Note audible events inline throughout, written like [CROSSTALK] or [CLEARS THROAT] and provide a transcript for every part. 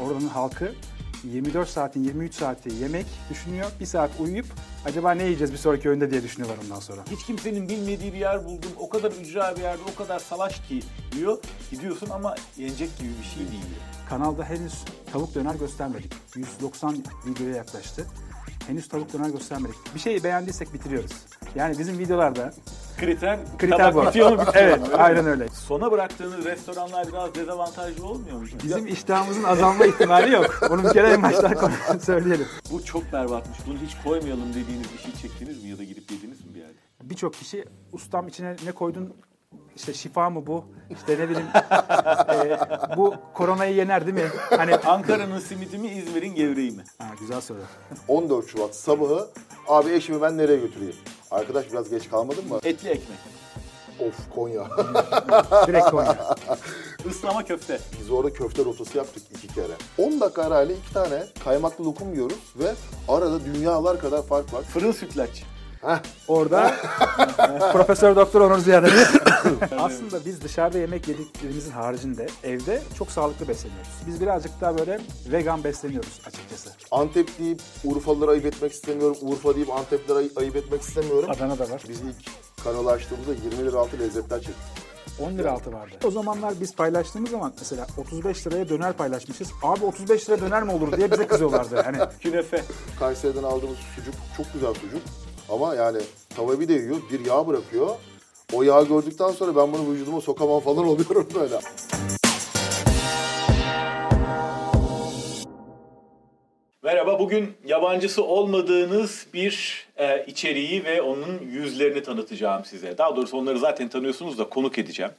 Oranın halkı 24 saatin 23 saati yemek düşünüyor. Bir saat uyuyup acaba ne yiyeceğiz bir sonraki öğünde diye düşünüyorlar ondan sonra. Hiç kimsenin bilmediği bir yer buldum. O kadar ücra bir yerde, o kadar salaş ki diyor. Gidiyorsun ama yenecek gibi bir şey değil. Kanalda henüz tavuk döner göstermedik. 190 videoya yaklaştı. Henüz tavuk döner göstermedik. Bir şeyi beğendiysek bitiriyoruz. Yani bizim videolarda Kriter, kriter tabak bu. bitiyor mu bitmiyor evet? Öyle aynen mi? öyle. Sona bıraktığınız restoranlar biraz dezavantajlı olmuyor mu? Bizim iştahımızın azalma ihtimali yok. Onu bir kere en baştan söyleyelim. Bu çok berbatmış. Bunu hiç koymayalım dediğiniz bir şey çektiniz mi ya da gidip yediniz mi bir yerde? Birçok kişi ustam içine ne koydun işte şifa mı bu? İşte ne bileyim e, bu koronayı yener değil mi? Hani Ankara'nın simidi mi, İzmir'in gevreği mi? ha, güzel soru. 14 Şubat sabahı abi eşimi ben nereye götüreyim? Arkadaş biraz geç kalmadın mı? Etli ekmek, Of Konya. [LAUGHS] Direkt Konya. ıslama köfte. Biz orada köfte rotası yaptık iki kere. 10 dakika arayla iki tane kaymaklı lokum yiyoruz ve arada dünyalar kadar fark var. Fırın sütlaç. Heh, Orada [LAUGHS] Profesör Doktor Onur Ziyademi. [LAUGHS] Aslında biz dışarıda yemek yediklerimizin haricinde evde çok sağlıklı besleniyoruz. Biz birazcık daha böyle vegan besleniyoruz açıkçası. Antep deyip Urfalıları ayıp etmek istemiyorum. Urfa deyip Antepleri ay- ayıp etmek istemiyorum. Adana'da var. Biz ilk kanalı açtığımızda 20 lira altı lezzetler çektik. 10 lira altı vardı. O zamanlar biz paylaştığımız zaman mesela 35 liraya döner paylaşmışız. Abi 35 lira döner mi olur diye bize kızıyorlardı. Hani [LAUGHS] Künefe. Kayseri'den aldığımız sucuk çok güzel sucuk. Ama yani tava bir de yiyor, bir yağ bırakıyor. O yağı gördükten sonra ben bunu vücuduma sokamam falan oluyorum [LAUGHS] böyle. Merhaba, bugün yabancısı olmadığınız bir e, içeriği ve onun yüzlerini tanıtacağım size. Daha doğrusu onları zaten tanıyorsunuz da konuk edeceğim.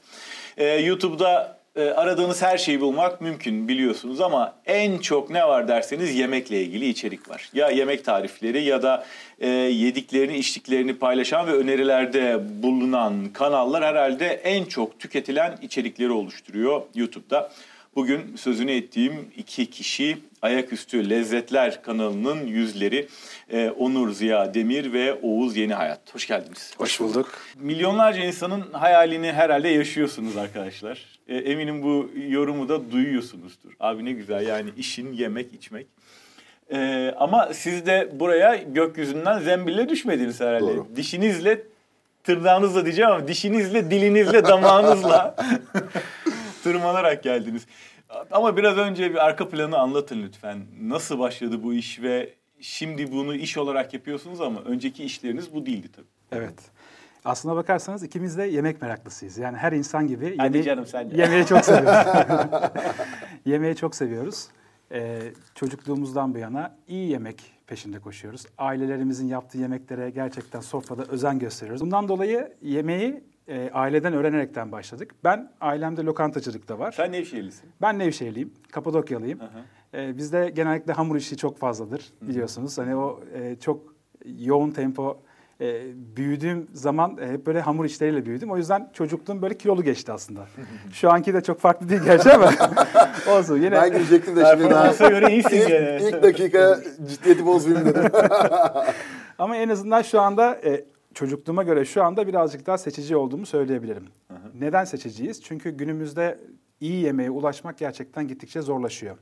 E, YouTube'da e, aradığınız her şeyi bulmak mümkün biliyorsunuz ama en çok ne var derseniz yemekle ilgili içerik var. Ya yemek tarifleri ya da e, yediklerini, içtiklerini paylaşan ve önerilerde bulunan kanallar herhalde en çok tüketilen içerikleri oluşturuyor YouTube'da. Bugün sözünü ettiğim iki kişi Ayaküstü Lezzetler kanalının yüzleri e, Onur Ziya Demir ve Oğuz Yeni Hayat. Hoş geldiniz. hoş bulduk. Milyonlarca insanın hayalini herhalde yaşıyorsunuz arkadaşlar. E, eminim bu yorumu da duyuyorsunuzdur. Abi ne güzel yani işin yemek içmek. E, ama siz de buraya gökyüzünden zembille düşmediniz herhalde. Doğru. Dişinizle, tırnağınızla diyeceğim ama dişinizle, dilinizle, damağınızla [LAUGHS] tırmanarak geldiniz. Ama biraz önce bir arka planı anlatın lütfen. Nasıl başladı bu iş ve şimdi bunu iş olarak yapıyorsunuz ama önceki işleriniz bu değildi tabii. Evet. Aslına bakarsanız ikimiz de yemek meraklısıyız. Yani her insan gibi Hadi yemeği, canım sen de. yemeği çok seviyoruz. [LAUGHS] yemeği çok seviyoruz. Ee, çocukluğumuzdan bu yana iyi yemek peşinde koşuyoruz. Ailelerimizin yaptığı yemeklere gerçekten sofrada özen gösteriyoruz. Bundan dolayı yemeği e, aileden öğrenerekten başladık. Ben ailemde lokantacılık da var. Sen Nevşehirlisin. Ben Nevşehirliyim, Kapadokyalıyım. Hı hı. Ee, bizde genellikle hamur işi çok fazladır biliyorsunuz. Hani o e, çok yoğun tempo e, büyüdüğüm zaman e, hep böyle hamur işleriyle büyüdüm. O yüzden çocukluğum böyle kilolu geçti aslında. [LAUGHS] Şu anki de çok farklı değil gerçi ama [LAUGHS] olsun yine. Ben girecektim de şimdi daha göre iyisin ilk, gene. ilk dakika ciddiyeti bozmayayım dedim. [LAUGHS] Ama en azından şu anda e, çocukluğuma göre şu anda birazcık daha seçici olduğumu söyleyebilirim. Neden seçiciyiz? Çünkü günümüzde iyi yemeğe ulaşmak gerçekten gittikçe zorlaşıyor.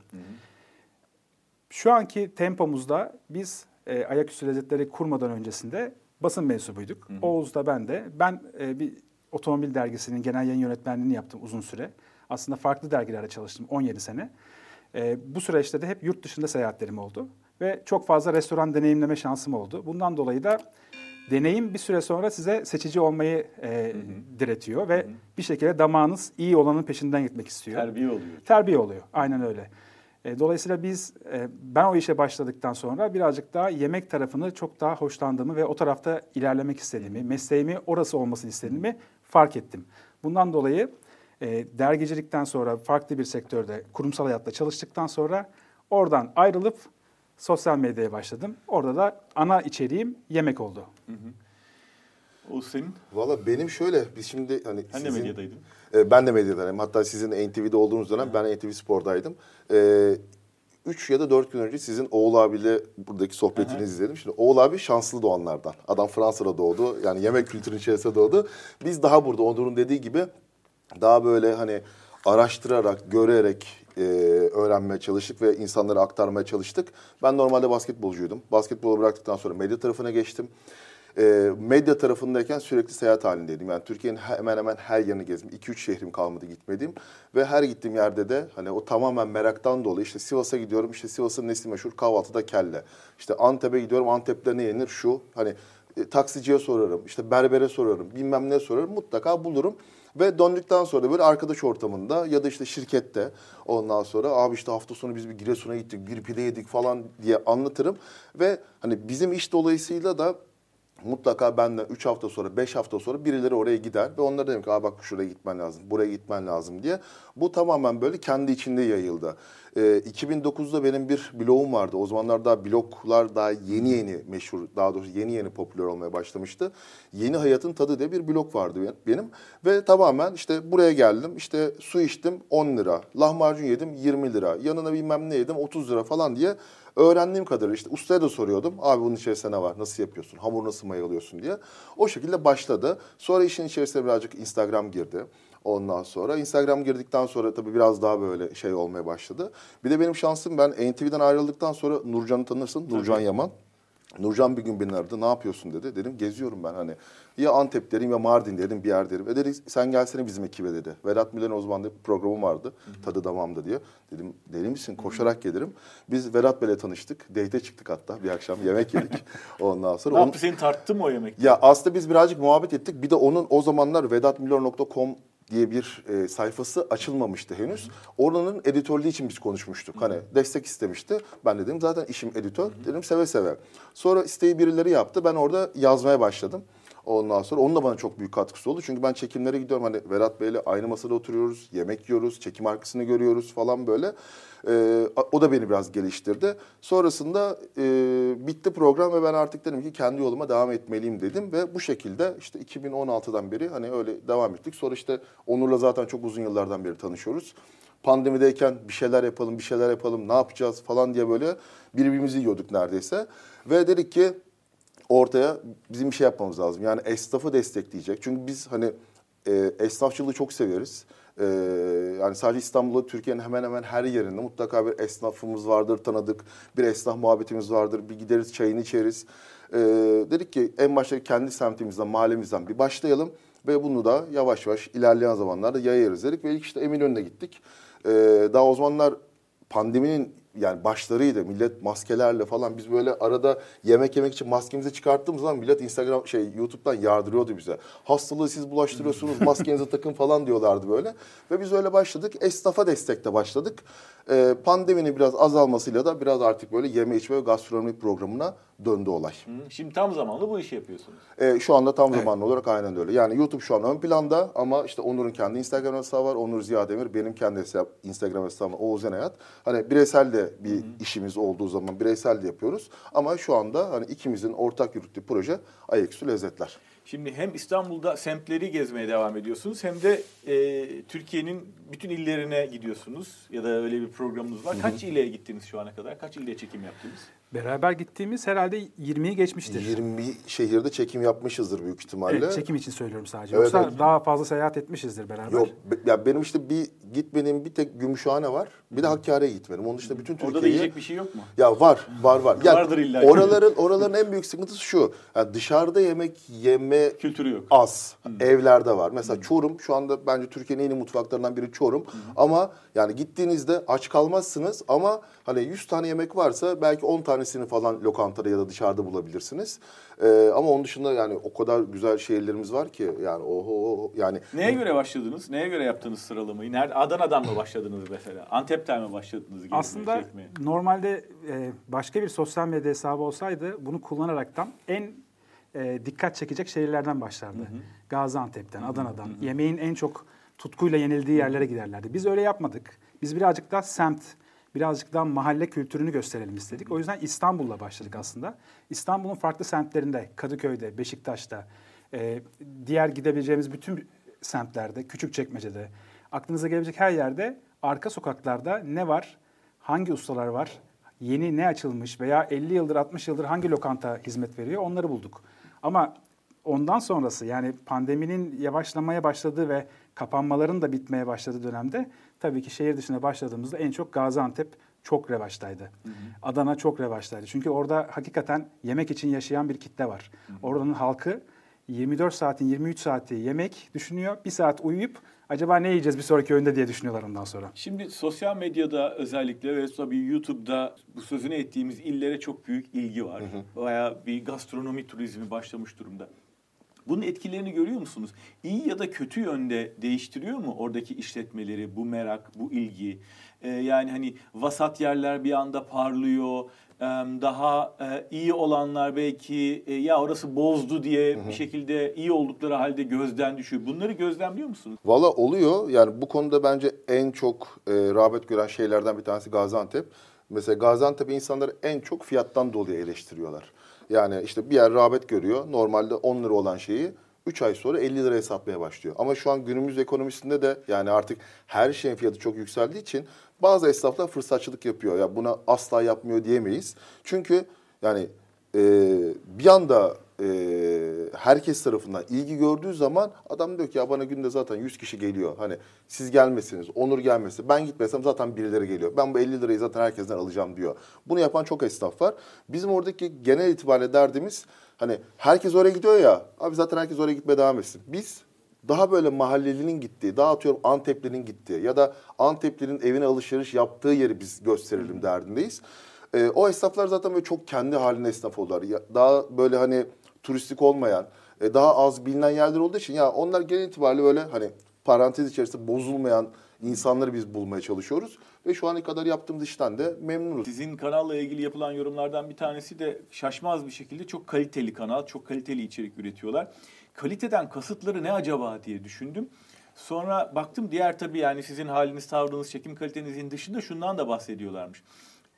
Şu anki tempomuzda biz e, ayaküstü lezzetleri kurmadan öncesinde basın mensubuyduk. Oğuz da ben de. Ben e, bir otomobil dergisinin genel yayın yönetmenliğini yaptım uzun süre. Aslında farklı dergilerde çalıştım 17 sene. E, bu süreçte de hep yurt dışında seyahatlerim oldu. Ve çok fazla restoran deneyimleme şansım oldu. Bundan dolayı da deneyim bir süre sonra size seçici olmayı e, diretiyor. Ve bir şekilde damağınız iyi olanın peşinden gitmek istiyor. Terbiye oluyor. Terbiye oluyor. Aynen öyle. E, Dolayısıyla biz, e, ben o işe başladıktan sonra birazcık daha yemek tarafını çok daha hoşlandığımı ve o tarafta ilerlemek istediğimi, mesleğimi orası olmasını istediğimi fark ettim. Bundan dolayı e, dergicilikten sonra farklı bir sektörde, kurumsal hayatta çalıştıktan sonra oradan ayrılıp sosyal medyaya başladım. Orada da ana içeriğim yemek oldu. O senin. Valla benim şöyle, biz şimdi hani Sen de sizin... medyadaydın. E, ben de medyadayım. Hatta sizin NTV'de olduğunuz dönem ben NTV Spor'daydım. E, üç ya da dört gün önce sizin Oğul abiyle buradaki sohbetinizi izledim. Şimdi Oğul abi şanslı doğanlardan. Adam Fransa'da doğdu. Yani yemek kültürünün içerisinde doğdu. Biz daha burada Onur'un dediği gibi daha böyle hani araştırarak, görerek, e, öğrenmeye çalıştık ve insanlara aktarmaya çalıştık. Ben normalde basketbolcuydum. Basketbolu bıraktıktan sonra medya tarafına geçtim. E, medya tarafındayken sürekli seyahat halindeydim. Yani Türkiye'nin hemen hemen her yerini gezdim. 2-3 şehrim kalmadı gitmediğim. Ve her gittiğim yerde de hani o tamamen meraktan dolayı işte Sivas'a gidiyorum. İşte Sivas'ın nesi meşhur? Kahvaltıda kelle. İşte Antep'e gidiyorum. Antep'te ne yenir? Şu. Hani e, taksiciye sorarım. işte berbere sorarım. Bilmem ne sorarım. Mutlaka bulurum. Ve döndükten sonra böyle arkadaş ortamında ya da işte şirkette ondan sonra abi işte hafta sonu biz bir Giresun'a gittik, bir pide yedik falan diye anlatırım. Ve hani bizim iş dolayısıyla da mutlaka benden 3 hafta sonra, 5 hafta sonra birileri oraya gider ve onlara dedim ki Aa bak şuraya gitmen lazım, buraya gitmen lazım diye. Bu tamamen böyle kendi içinde yayıldı. Ee, 2009'da benim bir blogum vardı. O zamanlar daha bloglar daha yeni yeni meşhur, daha doğrusu yeni yeni popüler olmaya başlamıştı. Yeni Hayatın Tadı diye bir blog vardı benim. Ve tamamen işte buraya geldim, işte su içtim 10 lira, lahmacun yedim 20 lira, yanına bilmem ne yedim 30 lira falan diye öğrendiğim kadarıyla işte ustaya da soruyordum. Abi bunun içerisinde ne var? Nasıl yapıyorsun? Hamur nasıl mayalıyorsun diye. O şekilde başladı. Sonra işin içerisine birazcık Instagram girdi. Ondan sonra Instagram girdikten sonra tabii biraz daha böyle şey olmaya başladı. Bir de benim şansım ben NTV'den ayrıldıktan sonra Nurcan'ı tanırsın. Nurcan Yaman. Nurcan bir gün beni aradı. Ne yapıyorsun dedi. Dedim geziyorum ben hani. Ya Antep dedim ya Mardin dedim bir yer derim. E dedi sen gelsene bizim ekibe dedi. Vedat Miller'in o zaman da bir programı vardı. Tadı damamda diye. Dedim deli misin koşarak gelirim. Biz Vedat Bey'le tanıştık. Date çıktık hatta bir akşam yemek [LAUGHS] yedik. Ondan sonra. Ne on- yaptı seni tarttı mı o yemek? ya aslında biz birazcık muhabbet ettik. Bir de onun o zamanlar vedatmiller.com diye bir e, sayfası açılmamıştı henüz. Oranın editörlüğü için biz konuşmuştuk. Hani destek istemişti. Ben dedim zaten işim editör. Dedim seve seve. Sonra isteği birileri yaptı. Ben orada yazmaya başladım. Ondan sonra onun da bana çok büyük katkısı oldu. Çünkü ben çekimlere gidiyorum. Hani Vedat Bey'le aynı masada oturuyoruz. Yemek yiyoruz. Çekim arkasını görüyoruz falan böyle. Ee, o da beni biraz geliştirdi. Sonrasında e, bitti program ve ben artık dedim ki kendi yoluma devam etmeliyim dedim. Ve bu şekilde işte 2016'dan beri hani öyle devam ettik. Sonra işte Onur'la zaten çok uzun yıllardan beri tanışıyoruz. Pandemideyken bir şeyler yapalım, bir şeyler yapalım, ne yapacağız falan diye böyle birbirimizi yiyorduk neredeyse. Ve dedik ki ortaya bizim bir şey yapmamız lazım. Yani esnafı destekleyecek. Çünkü biz hani e, esnafçılığı çok severiz. E, yani sadece İstanbul'da Türkiye'nin hemen hemen her yerinde mutlaka bir esnafımız vardır, tanıdık. Bir esnaf muhabbetimiz vardır. Bir gideriz çayını içeriz. E, dedik ki en başta kendi semtimizden, mahallemizden bir başlayalım. Ve bunu da yavaş yavaş ilerleyen zamanlarda yayarız dedik. Ve ilk işte Eminönü'ne gittik. E, daha o zamanlar pandeminin yani başlarıydı. Millet maskelerle falan biz böyle arada yemek yemek için maskemizi çıkarttığımız zaman millet Instagram şey YouTube'dan yardırıyordu bize. Hastalığı siz bulaştırıyorsunuz [LAUGHS] maskenizi takın falan diyorlardı böyle. Ve biz öyle başladık. Esnafa destekte başladık. Ee, pandeminin biraz azalmasıyla da biraz artık böyle yeme içme ve gastronomi programına döndü olay. Şimdi tam zamanlı bu işi yapıyorsunuz. Ee, şu anda tam zamanlı olarak aynen öyle. Yani YouTube şu an ön planda ama işte Onur'un kendi Instagram hesabı var. Onur Ziya Demir. Benim kendi hesap, Instagram hesabım Oğuz Enayat. Hani bireysel de bir işimiz olduğu zaman bireysel de yapıyoruz. Ama şu anda hani ikimizin ortak yürüttüğü proje Ayaküstü Lezzetler. Şimdi hem İstanbul'da semtleri gezmeye devam ediyorsunuz hem de e, Türkiye'nin bütün illerine gidiyorsunuz ya da öyle bir programınız var. Kaç ile gittiniz şu ana kadar? Kaç ilde çekim yaptınız? Beraber gittiğimiz herhalde 20'yi geçmiştir. 20 şehirde çekim yapmışızdır büyük ihtimalle. Evet, çekim için söylüyorum sadece. Evet, Yoksa evet. daha fazla seyahat etmişizdir beraber. Yok be- ya benim işte bir gitmediğim bir tek Gümüşhane var. Bir de Hakkari'ye gitmedim. Onun dışında bütün Orada da Türkiye'yi yiyecek bir şey yok mu? Ya var, var, var. Ya Vardır illa. Oraların oraların en büyük sıkıntısı şu. Yani dışarıda yemek yeme Kültürü yok. az. Evlerde var. Mesela Çorum şu anda bence Türkiye'nin en iyi mutfaklarından biri Çorum. Ama yani gittiğinizde aç kalmazsınız ama hani 100 tane yemek varsa belki 10 tanesini falan lokantada ya da dışarıda bulabilirsiniz. Ee, ama onun dışında yani o kadar güzel şehirlerimiz var ki yani oho yani Neye göre başladınız? Neye göre yaptınız sıralamayı? Nerede? Adana'dan mı başladınız mesela? Antep'ten mi başladınız? gezmeye, Aslında çekmeye? normalde e, başka bir sosyal medya hesabı olsaydı bunu kullanaraktan en e, dikkat çekecek şehirlerden başlardı. Gaziantep'ten, Adana'dan. Yemeğin en çok tutkuyla yenildiği yerlere giderlerdi. Biz öyle yapmadık. Biz birazcık daha semt, birazcık daha mahalle kültürünü gösterelim istedik. O yüzden İstanbul'la başladık aslında. İstanbul'un farklı semtlerinde, Kadıköy'de, Beşiktaş'ta, e, diğer gidebileceğimiz bütün semtlerde, Küçükçekmece'de, aklınıza gelebilecek her yerde arka sokaklarda ne var, hangi ustalar var, yeni ne açılmış veya 50 yıldır 60 yıldır hangi lokanta hizmet veriyor onları bulduk. Ama ondan sonrası yani pandeminin yavaşlamaya başladığı ve kapanmaların da bitmeye başladığı dönemde tabii ki şehir dışına başladığımızda en çok Gaziantep çok revaçtaydı. Adana çok revaçtaydı. Çünkü orada hakikaten yemek için yaşayan bir kitle var. Oranın halkı 24 saatin 23 saati yemek düşünüyor. Bir saat uyuyup acaba ne yiyeceğiz bir sonraki öğünde diye düşünüyorlar ondan sonra. Şimdi sosyal medyada özellikle ve tabii YouTube'da bu sözünü ettiğimiz illere çok büyük ilgi var. Bayağı bir gastronomi turizmi başlamış durumda. Bunun etkilerini görüyor musunuz? İyi ya da kötü yönde değiştiriyor mu oradaki işletmeleri bu merak, bu ilgi? Ee, yani hani vasat yerler bir anda parlıyor. Ee, Daha e, iyi olanlar belki e, ya orası bozdu diye bir şekilde iyi oldukları halde gözden düşüyor. Bunları gözlemliyor musunuz? Valla oluyor. Yani bu konuda bence en çok e, rağbet gören şeylerden bir tanesi Gaziantep. Mesela Gaziantep insanları en çok fiyattan dolayı eleştiriyorlar. Yani işte bir yer rağbet görüyor. Normalde 10 lira olan şeyi 3 ay sonra 50 liraya satmaya başlıyor. Ama şu an günümüz ekonomisinde de yani artık her şeyin fiyatı çok yükseldiği için bazı esnaflar fırsatçılık yapıyor. Ya buna asla yapmıyor diyemeyiz. Çünkü yani e, bir anda e, herkes tarafından ilgi gördüğü zaman adam diyor ki ya bana günde zaten 100 kişi geliyor. Hani siz gelmesiniz, Onur gelmesi, ben gitmesem zaten birileri geliyor. Ben bu 50 lirayı zaten herkesten alacağım diyor. Bunu yapan çok esnaf var. Bizim oradaki genel itibariyle derdimiz hani herkes oraya gidiyor ya. Abi zaten herkes oraya gitmeye devam etsin. Biz daha böyle mahallelinin gittiği, daha atıyorum Anteplinin gittiği ya da Anteplinin evine alışveriş yaptığı yeri biz gösterelim derdindeyiz. Ee, o esnaflar zaten böyle çok kendi halinde esnaf oldular. Ya, daha böyle hani turistik olmayan, e, daha az bilinen yerler olduğu için ya onlar genel itibariyle böyle hani parantez içerisinde bozulmayan insanları biz bulmaya çalışıyoruz. Ve şu ana kadar yaptığımız işten de memnunuz. Sizin kanalla ilgili yapılan yorumlardan bir tanesi de şaşmaz bir şekilde çok kaliteli kanal, çok kaliteli içerik üretiyorlar. Kaliteden kasıtları ne acaba diye düşündüm. Sonra baktım diğer tabii yani sizin haliniz, tavrınız, çekim kalitenizin dışında şundan da bahsediyorlarmış.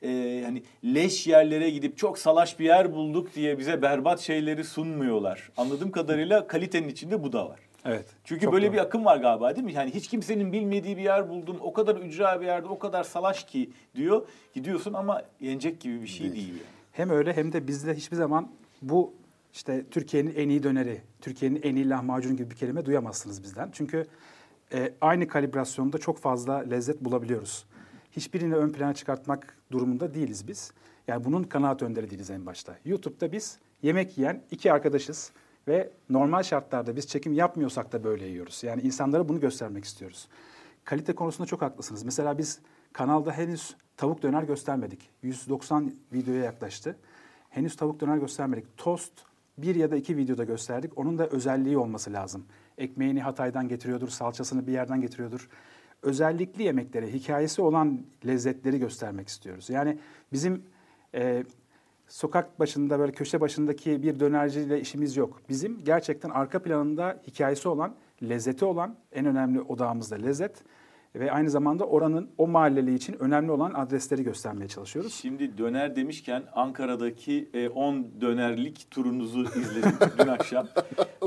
Ee, hani leş yerlere gidip çok salaş bir yer bulduk diye bize berbat şeyleri sunmuyorlar. Anladığım kadarıyla kalitenin içinde bu da var. Evet. Çünkü böyle doğru. bir akım var galiba değil mi? Yani hiç kimsenin bilmediği bir yer buldum. O kadar ücra bir yerde, o kadar salaş ki diyor. Gidiyorsun ama yenecek gibi bir şey değil. yani. Hem öyle hem de bizde hiçbir zaman bu işte Türkiye'nin en iyi döneri, Türkiye'nin en iyi lahmacun gibi bir kelime duyamazsınız bizden. Çünkü e, aynı kalibrasyonda çok fazla lezzet bulabiliyoruz. Hiçbirini ön plana çıkartmak durumunda değiliz biz. Yani bunun kanaat önderi değiliz en başta. YouTube'da biz yemek yiyen iki arkadaşız ve normal şartlarda biz çekim yapmıyorsak da böyle yiyoruz. Yani insanlara bunu göstermek istiyoruz. Kalite konusunda çok haklısınız. Mesela biz kanalda henüz tavuk döner göstermedik. 190 videoya yaklaştı. Henüz tavuk döner göstermedik. Tost bir ya da iki videoda gösterdik. Onun da özelliği olması lazım. Ekmeğini Hatay'dan getiriyordur, salçasını bir yerden getiriyordur. Özellikli yemekleri, hikayesi olan lezzetleri göstermek istiyoruz. Yani bizim e, sokak başında böyle köşe başındaki bir dönerciyle işimiz yok. Bizim gerçekten arka planında hikayesi olan, lezzeti olan en önemli odağımızda lezzet ve aynı zamanda oranın o mahalleli için önemli olan adresleri göstermeye çalışıyoruz. Şimdi döner demişken Ankara'daki e, 10 dönerlik turunuzu izledim [LAUGHS] dün akşam.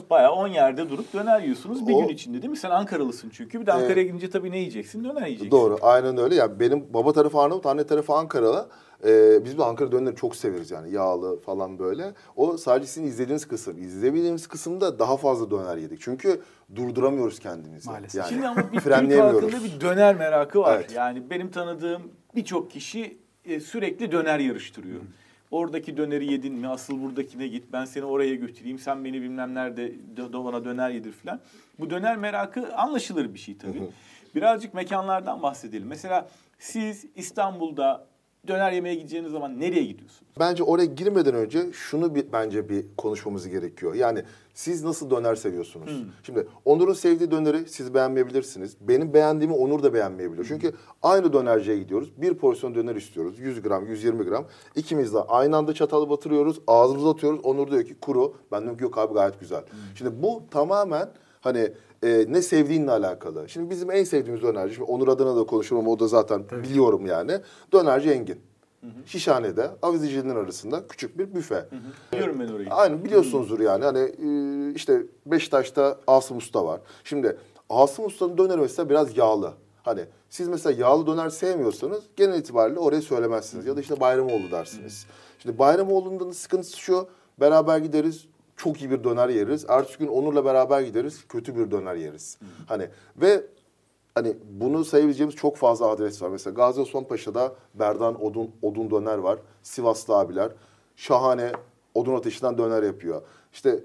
Bayağı 10 yerde durup döner yiyorsunuz bir O- gün içinde değil mi? Sen Ankaralısın çünkü. Bir de Ankara'ya gidince tabii ne yiyeceksin? Döner yiyeceksin. Doğru, aynen öyle. Yani benim baba tarafı Arnavut, anne tarafı Ankaralı. Ee, biz bu Ankara dönerleri çok severiz yani yağlı falan böyle. O sadece sizin izlediğiniz kısım. İzleyebildiğimiz kısımda daha fazla döner yedik. Çünkü durduramıyoruz kendimizi. Maalesef. Yani Şimdi ama bir Türk halkında bir döner merakı var. Evet. Yani benim tanıdığım birçok kişi e, sürekli döner yarıştırıyor. Oradaki döneri yedin mi? Asıl buradakine git. Ben seni oraya götüreyim. Sen beni bilmem nerede bana döner yedir falan. Bu döner merakı anlaşılır bir şey tabii. Birazcık mekanlardan bahsedelim. Mesela siz İstanbul'da döner yemeye gideceğiniz zaman nereye gidiyorsunuz? Bence oraya girmeden önce şunu bir, bence bir konuşmamız gerekiyor. Yani siz nasıl döner seviyorsunuz? Şimdi Onur'un sevdiği döneri siz beğenmeyebilirsiniz. Benim beğendiğimi Onur da beğenmeyebilir. Çünkü aynı dönerciye gidiyoruz. Bir porsiyon döner istiyoruz. 100 gram, 120 gram. İkimiz de aynı anda çatalı batırıyoruz. Ağzımıza atıyoruz. Onur diyor ki kuru. Ben diyorum ki yok abi gayet güzel. Şimdi bu tamamen hani e, ne sevdiğinle alakalı. Şimdi bizim en sevdiğimiz dönerci. Şimdi Onur adına da konuşurum ama o da zaten biliyorum yani. Dönerci Engin. Şişhane'de avizecilerin arasında küçük bir büfe. Biliyorum ben orayı. Aynen biliyorsunuzdur yani. Hani e, işte Beşiktaş'ta Asım Usta var. Şimdi Asım Usta'nın döneri mesela biraz yağlı. Hani siz mesela yağlı döner sevmiyorsanız genel itibariyle oraya söylemezsiniz. Ya da işte Bayramoğlu dersiniz. Şimdi Bayramoğlu'nun sıkıntısı şu. Beraber gideriz. Çok iyi bir döner yeriz. Ertesi gün Onur'la beraber gideriz. Kötü bir döner yeriz. Hani ve hani bunu sayabileceğimiz çok fazla adres var. Mesela Gazi Osman Paşa'da Berdan Odun, Odun Döner var. Sivaslı abiler. Şahane odun ateşinden döner yapıyor. İşte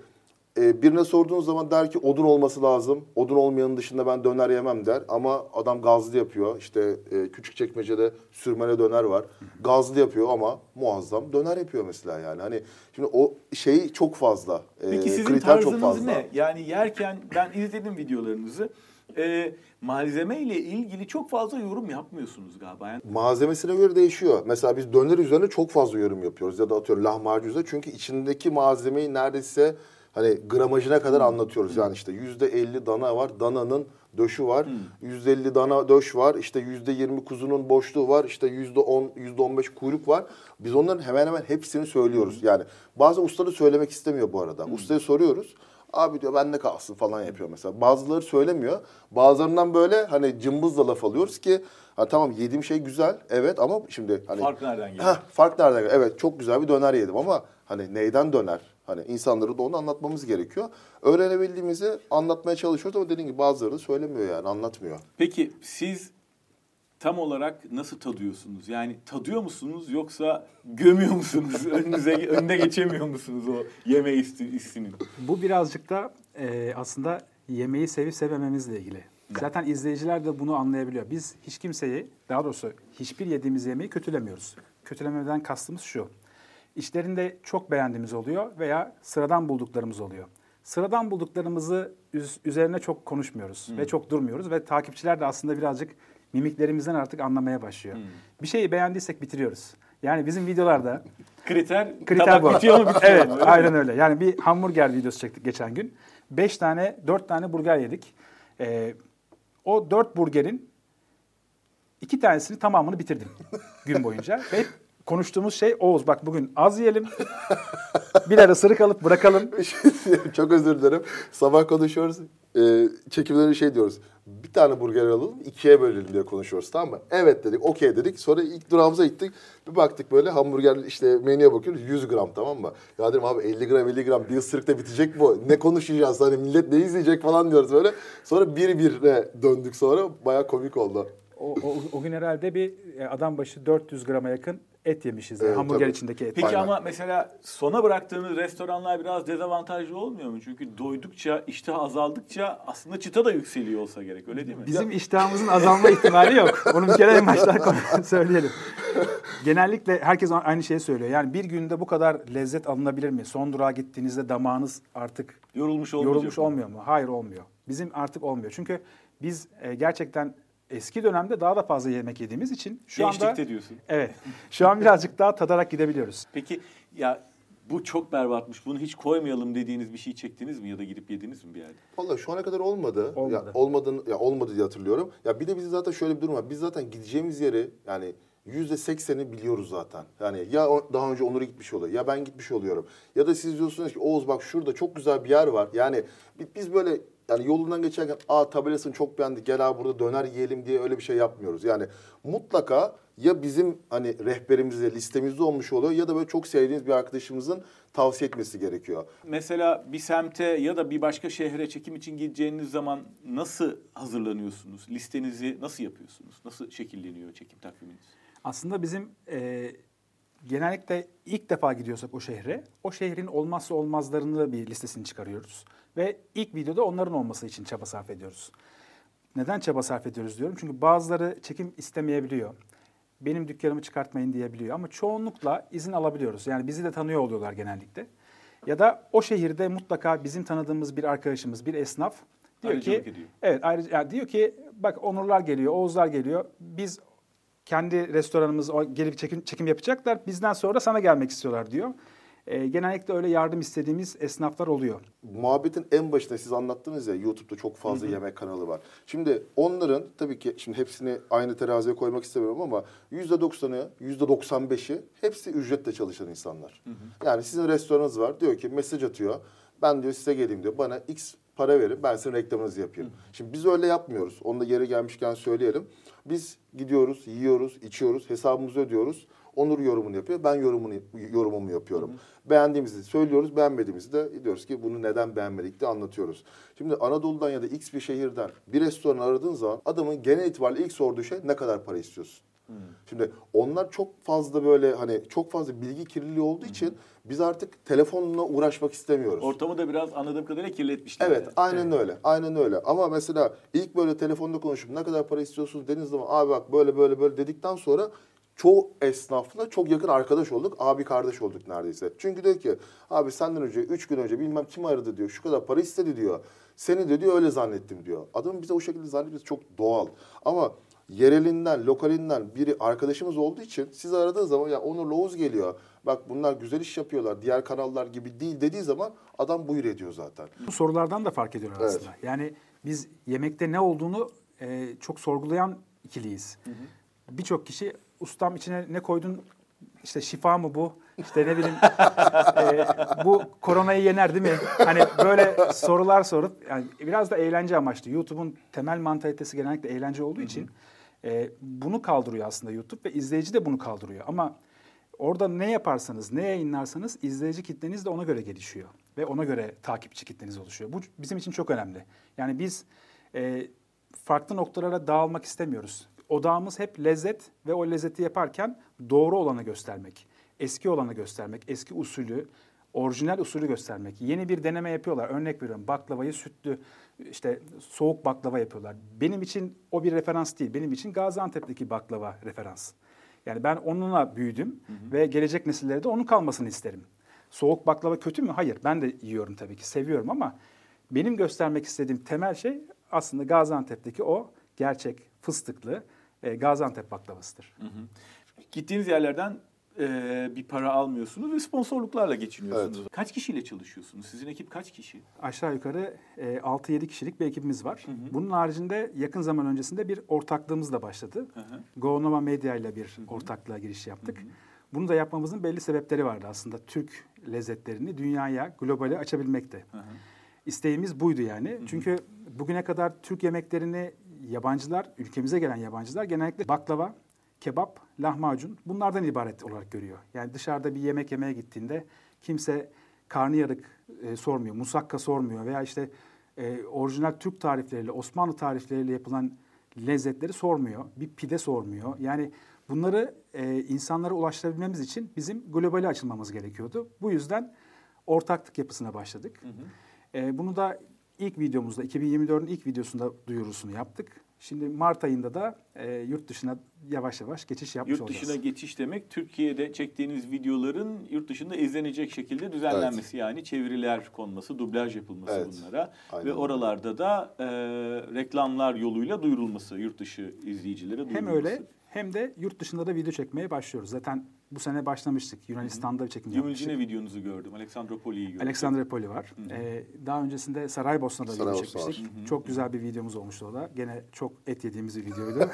e, birine sorduğunuz zaman der ki odun olması lazım. Odun olmayanın dışında ben döner yemem der. Ama adam gazlı yapıyor. İşte e, küçük çekmecede sürmene döner var. Gazlı yapıyor ama muazzam döner yapıyor mesela yani. Hani şimdi o şey çok fazla. e, Peki sizin kriter çok tarzınız fazla. ne? Yani yerken ben izledim videolarınızı. Ee, malzeme ile ilgili çok fazla yorum yapmıyorsunuz galiba. Yani Malzemesine göre değişiyor. Mesela biz döner üzerine çok fazla yorum yapıyoruz ya da atıyorum lahmacun üzerine. Çünkü içindeki malzemeyi neredeyse hani gramajına kadar anlatıyoruz. Yani işte yüzde elli dana var, dananın döşü var. Yüzde elli dana döş var. İşte yüzde yirmi kuzunun boşluğu var. İşte yüzde on, yüzde on beş kuyruk var. Biz onların hemen hemen hepsini söylüyoruz. Yani bazı ustaları söylemek istemiyor bu arada. Ustaya soruyoruz. Abi diyor bende kalsın falan yapıyor mesela. Bazıları söylemiyor. Bazılarından böyle hani cımbızla laf alıyoruz ki ha tamam yediğim şey güzel evet ama şimdi hani Fark nereden geliyor? Heh, fark nereden geliyor? Evet çok güzel bir döner yedim ama hani neyden döner? Hani insanlara da onu anlatmamız gerekiyor. Öğrenebildiğimizi anlatmaya çalışıyoruz ama dediğim gibi bazıları söylemiyor yani anlatmıyor. Peki siz tam olarak nasıl tadıyorsunuz? Yani tadıyor musunuz yoksa gömüyor musunuz? [LAUGHS] Önünüze önüne geçemiyor musunuz o yeme isti- hissinin? Bu birazcık da e, aslında yemeği sevip sevmememizle ilgili. Zaten izleyiciler de bunu anlayabiliyor. Biz hiç kimseyi, daha doğrusu hiçbir yediğimiz yemeği kötülemiyoruz. Kötülemeden kastımız şu. İçlerinde çok beğendiğimiz oluyor veya sıradan bulduklarımız oluyor. Sıradan bulduklarımızı üz- üzerine çok konuşmuyoruz ve çok durmuyoruz ve takipçiler de aslında birazcık mimiklerimizden artık anlamaya başlıyor. Bir şeyi beğendiysek bitiriyoruz. Yani bizim videolarda [LAUGHS] Kriter, Kriter bu. bitiyor mu bitiyor evet, [LAUGHS] aynen öyle. Yani bir hamburger videosu çektik geçen gün. Beş tane, dört tane burger yedik. Ee, o dört burgerin iki tanesini tamamını bitirdim [LAUGHS] gün boyunca. Ve konuştuğumuz şey Oğuz bak bugün az yiyelim. Birer ısırık alıp bırakalım. Şey Çok özür dilerim. Sabah konuşuyoruz. E, çekimleri şey diyoruz. Bir tane burger alalım, ikiye bölelim diye konuşuyoruz tamam mı? Evet dedik, okey dedik. Sonra ilk durağımıza gittik. Bir baktık böyle hamburger işte menüye bakıyoruz 100 gram tamam mı? Ya dedim abi 50 gram 50 gram bir ısırıkta bitecek bu. Ne konuşacağız hani millet ne izleyecek falan diyoruz böyle. Sonra bir birine döndük sonra baya komik oldu. O, o, o gün herhalde bir e, adam başı 400 grama yakın et yemişiz. yani Evet, hamburger tabii. içindeki et. Peki Aynen. ama mesela sona bıraktığınız restoranlar biraz dezavantajlı olmuyor mu? Çünkü doydukça, iştah azaldıkça aslında çıta da yükseliyor olsa gerek öyle değil mi? Bizim iştahımızın azalma ihtimali yok. Onu bir kere en baştan konu- [LAUGHS] söyleyelim. Genellikle herkes aynı şeyi söylüyor. Yani bir günde bu kadar lezzet alınabilir mi? Son durağa gittiğinizde damağınız artık Yorulmuş yorulmuş olmuyor mu? Hayır olmuyor. Bizim artık olmuyor. Çünkü biz e, gerçekten eski dönemde daha da fazla yemek yediğimiz için şu anda Gençlikte diyorsun. evet. Şu an birazcık daha tadarak gidebiliyoruz. [LAUGHS] Peki ya bu çok berbatmış bunu hiç koymayalım dediğiniz bir şey çektiniz mi ya da gidip yediniz mi bir yerde? Vallahi şu ana kadar olmadı. Olmadı. Ya, olmadığını, ya olmadı diye hatırlıyorum. Ya bir de bizim zaten şöyle bir durum var. Biz zaten gideceğimiz yeri yani yüzde sekseni biliyoruz zaten. Yani ya daha önce Onur gitmiş oluyor ya ben gitmiş oluyorum. Ya da siz diyorsunuz ki Oğuz bak şurada çok güzel bir yer var. Yani bi- biz böyle yani yolundan geçerken aa tabelasını çok beğendik gel abi burada döner yiyelim diye öyle bir şey yapmıyoruz. Yani mutlaka ya bizim hani rehberimizde listemizde olmuş oluyor ya da böyle çok sevdiğiniz bir arkadaşımızın tavsiye etmesi gerekiyor. Mesela bir semte ya da bir başka şehre çekim için gideceğiniz zaman nasıl hazırlanıyorsunuz? Listenizi nasıl yapıyorsunuz? Nasıl şekilleniyor çekim takviminiz? Aslında bizim e, genellikle ilk defa gidiyorsak o şehre, o şehrin olmazsa olmazlarını bir listesini çıkarıyoruz. Ve ilk videoda onların olması için çaba sarf ediyoruz. Neden çaba sarf ediyoruz diyorum? Çünkü bazıları çekim istemeyebiliyor. Benim dükkanımı çıkartmayın diyebiliyor. Ama çoğunlukla izin alabiliyoruz. Yani bizi de tanıyor oluyorlar genellikle. Ya da o şehirde mutlaka bizim tanıdığımız bir arkadaşımız, bir esnaf diyor Ayrıcalık ki, ediyor. evet ayrıca yani diyor ki bak Onurlar geliyor, Oğuzlar geliyor. Biz kendi restoranımız gelip çekim, çekim yapacaklar. Bizden sonra sana gelmek istiyorlar diyor. Ee, genellikle öyle yardım istediğimiz esnaflar oluyor. muhabbetin en başında siz anlattınız ya YouTube'da çok fazla yemek kanalı var. Şimdi onların tabii ki şimdi hepsini aynı teraziye koymak istemiyorum ama %90'ı, %95'i hepsi ücretle çalışan insanlar. Yani sizin restoranınız var diyor ki mesaj atıyor. Ben diyor size geleyim diyor. Bana X para verin ben sizin reklamınızı yapayım. Şimdi biz öyle yapmıyoruz. Onu da yeri gelmişken söyleyelim. Biz gidiyoruz, yiyoruz, içiyoruz, hesabımızı ödüyoruz. Onur yorumunu yapıyor. Ben yorumunu yorumumu yapıyorum. Beğendiğimizi söylüyoruz. Beğenmediğimizi de diyoruz ki bunu neden beğenmedik de anlatıyoruz. Şimdi Anadolu'dan ya da X bir şehirden bir restoran aradığın zaman adamın genel itibariyle ilk sorduğu şey ne kadar para istiyorsun? Şimdi onlar çok fazla böyle hani çok fazla bilgi kirliliği olduğu için biz artık telefonla uğraşmak istemiyoruz. Ortamı da biraz anladığım kadarıyla kirletmişler. Evet, yani. aynen öyle. Aynen öyle. Ama mesela ilk böyle telefonda konuşup ne kadar para istiyorsunuz dediğiniz zaman abi bak böyle böyle böyle dedikten sonra çoğu esnafla çok yakın arkadaş olduk. Abi kardeş olduk neredeyse. Çünkü diyor ki abi senden önce 3 gün önce bilmem kim aradı diyor. Şu kadar para istedi diyor. Seni de diyor öyle zannettim diyor. Adamın bize o şekilde zannetmesi çok doğal. Ama yerelinden, lokalinden biri arkadaşımız olduğu için siz aradığınız zaman ya Onur Loğuz geliyor. Bak bunlar güzel iş yapıyorlar. Diğer kanallar gibi değil dediği zaman adam buyur ediyor zaten. Bu sorulardan da fark Evet. aslında. Yani biz yemekte ne olduğunu e, çok sorgulayan ikiliyiz. Birçok kişi ustam içine ne koydun işte şifa mı bu? İşte ne bileyim [LAUGHS] e, bu koronayı yener değil mi? Hani böyle sorular sorup yani biraz da eğlence amaçlı. YouTube'un temel mantalitesi genellikle eğlence olduğu için e, bunu kaldırıyor aslında YouTube ve izleyici de bunu kaldırıyor. Ama orada ne yaparsanız, ne yayınlarsanız izleyici kitleniz de ona göre gelişiyor. Ve ona göre takipçi kitleniz oluşuyor. Bu bizim için çok önemli. Yani biz e, farklı noktalara dağılmak istemiyoruz. Odağımız hep lezzet ve o lezzeti yaparken doğru olanı göstermek. Eski olanı göstermek, eski usulü, orijinal usulü göstermek. Yeni bir deneme yapıyorlar. Örnek veriyorum baklavayı sütlü, işte soğuk baklava yapıyorlar. Benim için o bir referans değil. Benim için Gaziantep'teki baklava referans. Yani ben onunla büyüdüm ve gelecek nesillere de onun kalmasını isterim. Soğuk baklava kötü mü? Hayır. Ben de yiyorum tabii ki. Seviyorum ama benim göstermek istediğim temel şey aslında Gaziantep'teki o gerçek fıstıklı e, Gaziantep baklavasıdır. Gittiğiniz yerlerden e, bir para almıyorsunuz ve sponsorluklarla geçiniyorsunuz. Kaç kişiyle çalışıyorsunuz? Sizin ekip kaç kişi? Aşağı yukarı e, 6-7 kişilik bir ekibimiz var. Bunun haricinde yakın zaman öncesinde bir ortaklığımız da başladı. Hı hı. GoNova Medya ile bir ortaklığa giriş yaptık. Bunu da yapmamızın belli sebepleri vardı aslında. Türk lezzetlerini dünyaya, globale açabilmekte. Hı hı. İsteğimiz buydu yani. Çünkü bugüne kadar Türk yemeklerini yabancılar, ülkemize gelen yabancılar genellikle baklava, kebap, lahmacun bunlardan ibaret olarak görüyor. Yani dışarıda bir yemek yemeye gittiğinde kimse karnıyarık e, sormuyor, musakka sormuyor veya işte e, orijinal Türk tarifleriyle, Osmanlı tarifleriyle yapılan lezzetleri sormuyor. Bir pide sormuyor. Yani bunları e, insanlara ulaştırabilmemiz için bizim globale açılmamız gerekiyordu. Bu yüzden ortaklık yapısına başladık. E, bunu da ilk videomuzda, 2024'ün ilk videosunda duyurusunu yaptık. Şimdi Mart ayında da e, yurt dışına yavaş yavaş geçiş yapmış Yurt dışına olacağız. geçiş demek Türkiye'de çektiğiniz videoların yurt dışında izlenecek şekilde düzenlenmesi. Yani çeviriler konması, dublaj yapılması Evet. bunlara. Aynen Ve oralarda da e, reklamlar yoluyla duyurulması, yurt dışı izleyicilere duyurulması. Hem öyle hem de yurt dışında da video çekmeye başlıyoruz. Zaten bu sene başlamıştık. Yunanistan'da bir çekim yapmıştık. Gümülcine videonuzu gördüm. Aleksandropoli'yi gördüm. Alexandre Poli var. Ee, daha öncesinde Saraybosna'da video Saraybosna var. çekmiştik. Çok güzel bir videomuz olmuştu o da. Gene çok et yediğimiz bir videoydu. [LAUGHS]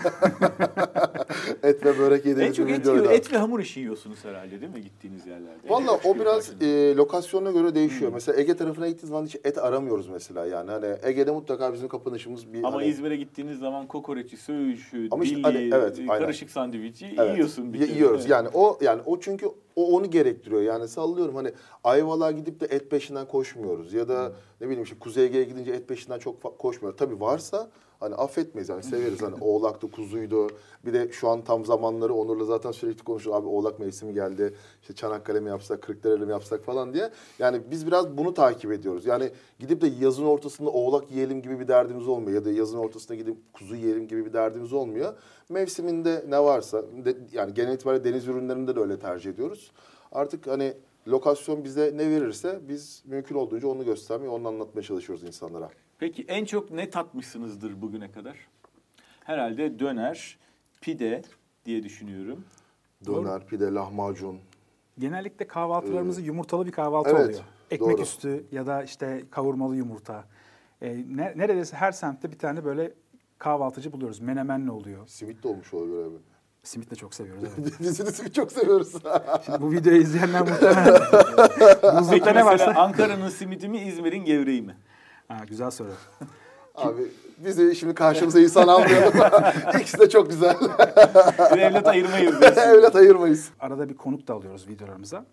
Et ve börek yediğimiz çok bir et, videoydu. yiyor, et ve hamur işi yiyorsunuz herhalde değil mi gittiğiniz yerlerde? Valla çok o biraz e, lokasyona göre değişiyor. Mesela Ege tarafına gittiğiniz zaman hiç et aramıyoruz mesela yani. Hani Ege'de mutlaka bizim kapanışımız bir Ama hani, İzmir'e gittiğiniz zaman kokoreçi, söğüşü, Ama işte dilli, hani evet, aynen. Karışık sandviçi Evet. yiyorsun. bir kere. yiyoruz. Evet. Yani o yani o çünkü o onu gerektiriyor. Yani sallıyorum hani Ayvalık'a gidip de et peşinden koşmuyoruz ya da ne bileyim işte Kuzey Ege'ye gidince et peşinden çok koşmuyoruz. Tabii varsa hani affetmeyiz yani severiz hani oğlaktı, kuzuydu. Bir de şu an tam zamanları Onur'la zaten sürekli konuşuyor. Abi oğlak mevsimi geldi. İşte Çanakkale mi yapsak, Kırklareli mi yapsak falan diye. Yani biz biraz bunu takip ediyoruz. Yani gidip de yazın ortasında oğlak yiyelim gibi bir derdimiz olmuyor ya da yazın ortasında gidip kuzu yiyelim gibi bir derdimiz olmuyor. Mevsiminde ne varsa de- yani genel itibariyle deniz ürünlerinde de öyle tercih ediyoruz. Artık hani lokasyon bize ne verirse biz mümkün olduğunca onu göstermeye, onu anlatmaya çalışıyoruz insanlara. Peki en çok ne tatmışsınızdır bugüne kadar? Herhalde döner, pide diye düşünüyorum. Döner, pide, lahmacun. Genellikle kahvaltılarımız yumurtalı bir kahvaltı Evet, oluyor. Ekmek doğru. üstü ya da işte kavurmalı yumurta. Ee, ne- neredeyse her semtte bir tane böyle kahvaltıcı buluyoruz. Menemenle oluyor. Simit de olmuş olabilir abi. Simit de çok seviyoruz. [LAUGHS] Evet. Biz de simit çok seviyoruz. [LAUGHS] Şimdi bu videoyu izleyenler muhtemelen [LAUGHS] Peki buzlukta ne mesela varsa. Ankara'nın simidi mi, İzmir'in gevreği mi? Ha, güzel soru. [LAUGHS] Abi bizi şimdi karşımıza insan almayalım. [LAUGHS] İkisi de çok güzel. [LAUGHS] Bir evlat ayırmayız. Evlat ayırmayız. Arada bir konuk da alıyoruz videolarımıza.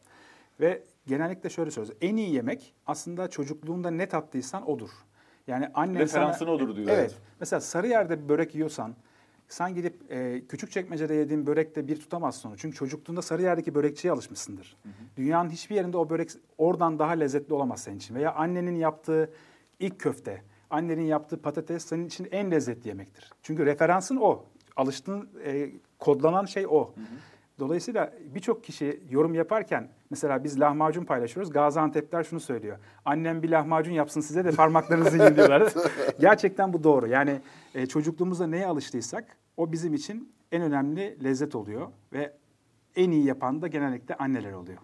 Ve genellikle şöyle söylüyoruz. En iyi yemek aslında çocukluğunda ne tattıysan odur. Yani annen Referansın sana... odur diyor. Evet. Evet. Mesela Sarıyer'de bir börek yiyorsan sen gidip e, küçük çekmecede yediğin börekte bir tutamazsın onu. Çünkü çocukluğunda Sarıyer'deki börekçiye alışmışsındır. Dünyanın hiçbir yerinde o börek oradan daha lezzetli olamaz senin için. Veya annenin yaptığı ilk köfte, annenin yaptığı patates senin için en lezzetli yemektir. Çünkü referansın o. Alıştığın, e, kodlanan şey o. Dolayısıyla birçok kişi yorum yaparken mesela biz lahmacun paylaşıyoruz. Gaziantep'ler şunu söylüyor. Annem bir lahmacun yapsın size de parmaklarınızı yiyin diyorlar. [LAUGHS] Gerçekten bu doğru. Yani e, çocukluğumuzda neye alıştıysak o bizim için en önemli lezzet oluyor ve en iyi yapan da genellikle anneler oluyor.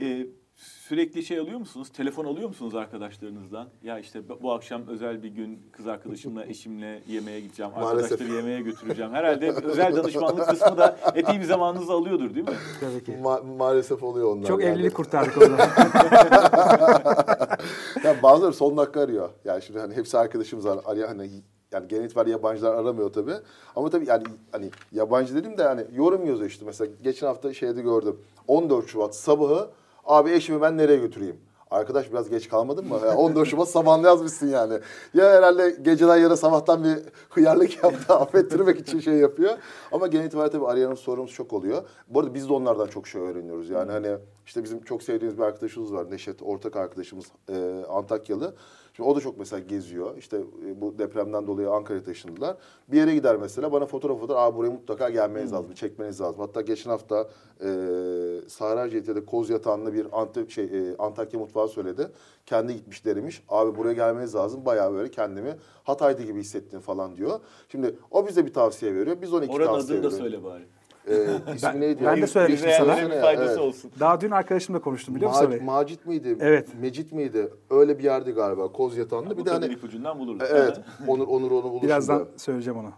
Ee, sürekli şey alıyor musunuz? Telefon alıyor musunuz arkadaşlarınızdan? Ya işte bu akşam özel bir gün kız arkadaşımla, eşimle yemeğe gideceğim. Maalesef. Arkadaşları yemeğe götüreceğim. Herhalde özel danışmanlık kısmı da epey bir zamanınızı alıyordur değil mi? Tabii ki. Ma- maalesef oluyor onlar. Çok yani. evlilik kurtardık o zaman. [LAUGHS] ya bazıları son dakika arıyor. Yani şimdi hani hepsi arkadaşımız ar- arıyor hani yani genel itibariyle yabancılar aramıyor tabii. Ama tabii yani hani yabancı dedim de hani yorum yazıyor işte mesela geçen hafta şeyde gördüm. 14 Şubat sabahı abi eşimi ben nereye götüreyim? Arkadaş biraz geç kalmadın mı? Ya 14 Şubat sabahında yazmışsın yani. Ya herhalde geceden ya da sabahtan bir hıyarlık yaptı [LAUGHS] affettirmek için şey yapıyor. Ama genel itibariyle tabii arayanın sorumuz çok oluyor. Bu arada biz de onlardan çok şey öğreniyoruz. Yani hani işte bizim çok sevdiğimiz bir arkadaşımız var. Neşet, ortak arkadaşımız e, Antakyalı. Şimdi o da çok mesela geziyor. İşte e, bu depremden dolayı Ankara'ya taşındılar. Bir yere gider mesela bana fotoğraf atar. Aa buraya mutlaka gelmeniz lazım, çekmeniz lazım. Hatta geçen hafta e, Sahra Ceyti'de Koz Yatağı'nda bir Antep, şey, e, Antakya mutfağı söyledi. Kendi gitmiş demiş. Abi buraya gelmeniz lazım. Bayağı böyle kendimi Hatay'da gibi hissettim falan diyor. Şimdi o bize bir tavsiye veriyor. Biz ona iki Oranın tavsiye adını da veriyoruz. söyle bari. E, ismi neydi? ben ya? de söylemiştim sana. Faydası Evet. olsun. Daha dün arkadaşımla konuştum biliyor musun? Ma-? Macit miydi? Evet. Mecit miydi? Öyle bir yerdi galiba. Koz Yatağı'nda. Bu bir de hani ipucundan buluruz. Evet. [LAUGHS] Onur Onur onu buluştu. Birazdan söyleyeceğim onu.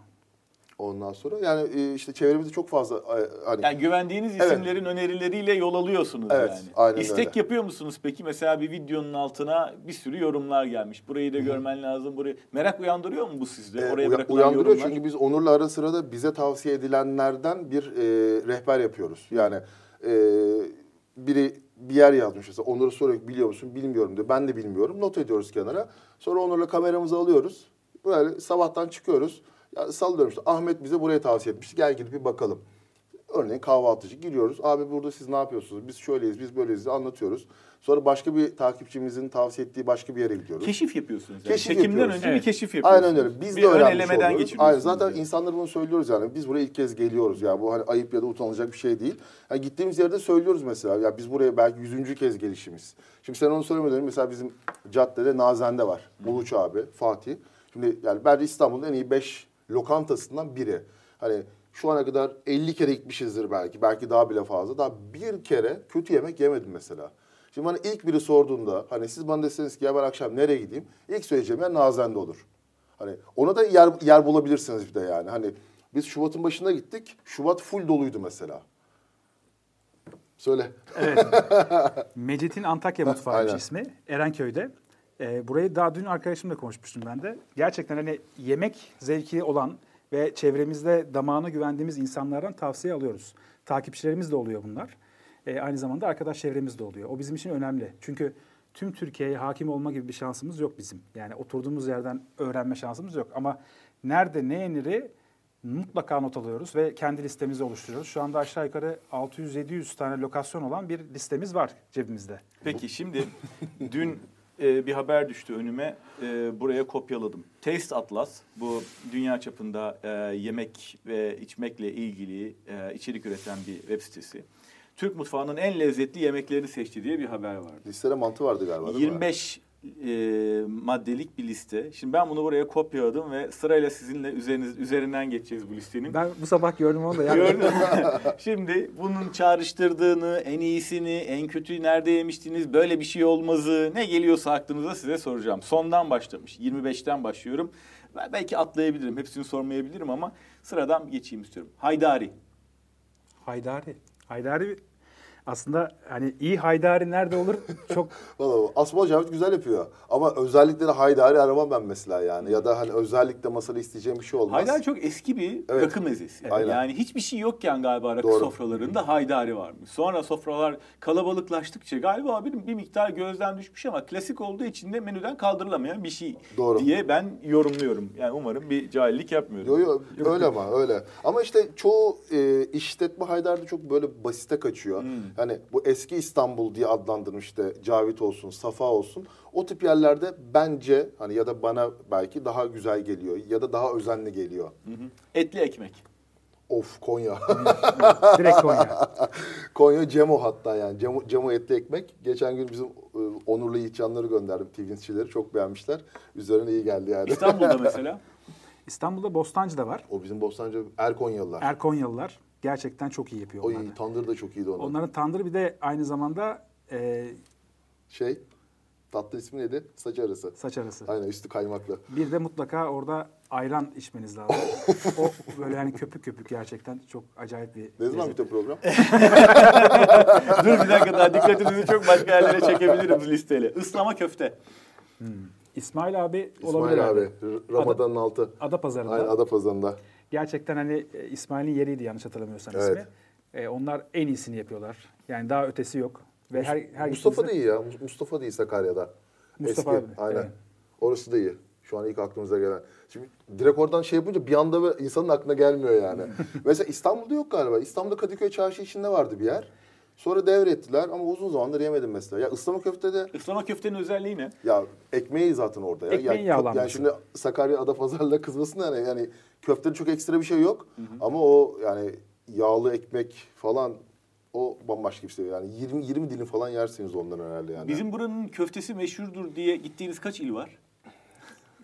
Ondan sonra yani e, işte çevremizde çok fazla e, hani Yani güvendiğiniz Evet. isimlerin önerileriyle yol alıyorsunuz Evet, yani. aynen İstek öyle. yapıyor musunuz peki? Mesela bir videonun altına bir sürü yorumlar gelmiş. Burayı da görmen lazım. Burayı merak uyandırıyor mu bu sizde? e, Oraya uya- bırakılan uyandırıyor yorumlar. çünkü biz Onur'la ara sıra da bize tavsiye edilenlerden bir e, rehber yapıyoruz. Yani e, biri bir yer yazmış mesela Onur'a soruyor biliyor musun bilmiyorum diyor. Ben de bilmiyorum. Not ediyoruz kenara. Sonra Onur'la kameramızı alıyoruz. Böyle sabahtan çıkıyoruz. Ya sallıyorum işte Ahmet bize buraya tavsiye etmişti. Gel gidip bir bakalım. Örneğin kahvaltıcı giriyoruz. Abi burada siz ne yapıyorsunuz? Biz şöyleyiz, biz böyleyiz diye anlatıyoruz. Sonra başka bir takipçimizin tavsiye ettiği başka bir yere gidiyoruz. Keşif yapıyorsunuz. Yani. Keşif Çekimden yapıyoruz. önce Evet. bir keşif yapıyorsunuz. Aynen öyle. Biz bir de ön öğrenmiş elemeden oluyoruz. geçiriyorsunuz. Aynen zaten yani. insanlara bunu söylüyoruz yani. Biz buraya ilk kez geliyoruz ya. Bu hani ayıp ya da utanılacak bir şey değil. Yani gittiğimiz yerde söylüyoruz mesela. Ya biz buraya belki yüzüncü kez gelişimiz. Şimdi sen onu söylemeden mesela bizim caddede Nazen'de var. Uluç abi, Fatih. Şimdi yani bence İstanbul'un en iyi beş lokantasından biri. Hani şu ana kadar 50 kere gitmişizdir belki. Belki daha bile fazla. Daha bir kere kötü yemek yemedim mesela. Şimdi bana ilk biri sorduğunda hani siz bana deseniz ki ya ben akşam nereye gideyim? İlk söyleyeceğim yer Nazen'de olur. Hani ona da yer, yer bulabilirsiniz bir de yani. Hani biz Şubat'ın başında gittik. Şubat full doluydu mesela. Söyle. [LAUGHS] Mecit'in Antakya Aynen. ismi. Erenköy'de. Ee, burayı daha dün arkadaşımla konuşmuştum ben de. Gerçekten hani yemek zevki olan ve çevremizde damağına güvendiğimiz insanlardan tavsiye alıyoruz. Takipçilerimiz de oluyor bunlar. Ee, aynı zamanda arkadaş çevremiz de oluyor. O bizim için önemli. Çünkü tüm Türkiye'ye hakim olma gibi bir şansımız yok bizim. Yani oturduğumuz yerden öğrenme şansımız yok. Ama nerede ne yeniri mutlaka not alıyoruz ve kendi listemizi oluşturuyoruz. Şu anda aşağı yukarı 600-700 tane lokasyon olan bir listemiz var cebimizde. Peki şimdi dün e, bir haber düştü önüme. E, buraya kopyaladım. Taste Atlas bu dünya çapında e, yemek ve içmekle ilgili e, içerik üreten bir web sitesi. Türk mutfağının en lezzetli yemeklerini seçti diye bir haber vardı. Listede mantı vardı galiba değil mi? 25 e, maddelik bir liste. Şimdi ben bunu buraya kopyaladım ve sırayla sizinle üzeriniz, üzerinden geçeceğiz bu listenin. Ben bu sabah gördüm onu da. ya. Gördün mü? [LAUGHS] Şimdi bunun çağrıştırdığını, en iyisini, en kötüyü nerede yemiştiniz, böyle bir şey olmazı, ne geliyorsa aklınıza size soracağım. Sondan başlamış, 25'ten başlıyorum. Ben belki atlayabilirim, hepsini sormayabilirim ama sıradan geçeyim istiyorum. Haydari. Haydari. Haydari Aslında hani iyi haydari nerede olur [LAUGHS] çok Valla Asmalı Cavit güzel yapıyor. Ama özellikle de Haydari aramam ben mesela yani. Ya da hani özellikle masada isteyeceğim bir şey olmaz. Haydari çok eski bir Evet. rakı mezesi. Aynen. Yani hiçbir şey yokken galiba rakı Doğru. sofralarında haydari varmış. Sonra sofralar kalabalıklaştıkça galiba bir, bir miktar gözden düşmüş ama klasik olduğu için de menüden kaldırılamayan bir şey Doğru. diye ben yorumluyorum. Yani umarım bir cahillik yapmıyorum. Yo, yo, öyle ama öyle. Ama işte çoğu e, işletme Haydar'da çok böyle basite kaçıyor. Hmm. Hani bu eski İstanbul diye adlandırmış işte Cavit olsun, Safa olsun. O tip yerlerde bence hani ya da bana belki daha güzel geliyor ya da daha özenli geliyor. Hı hı. Etli ekmek. Of Konya. direkt Konya. [LAUGHS] Konya Cemo hatta yani. Cemo, Cemo etli ekmek. Geçen gün bizim e, Onurlu Yiğitcanları gönderdim TV'cileri. Çok beğenmişler. Üzerine iyi geldi yani. İstanbul'da [LAUGHS] mesela. İstanbul'da Bostancı'da var. o bizim Bostancı Erkonyalılar. Erkonyalılar gerçekten çok iyi yapıyor Oy onları. tandır da çok iyiydi onun. Onların tandırı bir de aynı zamanda e, Şey tatlı ismi neydi? Saç arası. saç arası. Aynen üstü kaymaklı. Bir de mutlaka orada ayran içmeniz lazım. [LAUGHS] o böyle hani köpük köpük gerçekten çok acayip bir Ne zaman lezzet. bitiyor program? [LAUGHS] Dur bir dakika daha dikkatinizi çok başka yerlere çekebilirim bu listeyle. Islama köfte. İsmail abi olabilir İsmail abi. abi. R- Ramazan'ın altı. Adapazarı'nda. Aynen Adapazarı'nda. Gerçekten hani e, İsmail'in yeriydi yanlış hatırlamıyorsam Evet. ismi. E, onlar en iyisini yapıyorlar. Yani daha ötesi yok. Ve her, her Mustafa da iyi ya. Mus- Mustafa da iyi Sakarya'da. Mustafa Eski. abi, Aynen. evet. Orası da iyi. Şu an ilk aklımıza gelen. Şimdi direkt oradan şey yapınca bir anda insanın aklına gelmiyor yani. [LAUGHS] Mesela İstanbul'da yok galiba. İstanbul'da Kadıköy Çarşı içinde vardı bir yer. Sonra devrettiler ama uzun zamandır yemedim mesela. Ya ıslama köftede Islama köftenin özelliği ne? ya ekmeği zaten orada ya. Ekmeğin yani, yağlanması. Yani şimdi Sakarya Adapazarı'la kızmasın yani. Yani köftede çok ekstra bir şey yok. Ama o yani yağlı ekmek falan o bambaşka bir şey. Yani 20 20 dilim falan yersiniz ondan herhalde yani. Bizim buranın köftesi meşhurdur diye gittiğiniz kaç il var?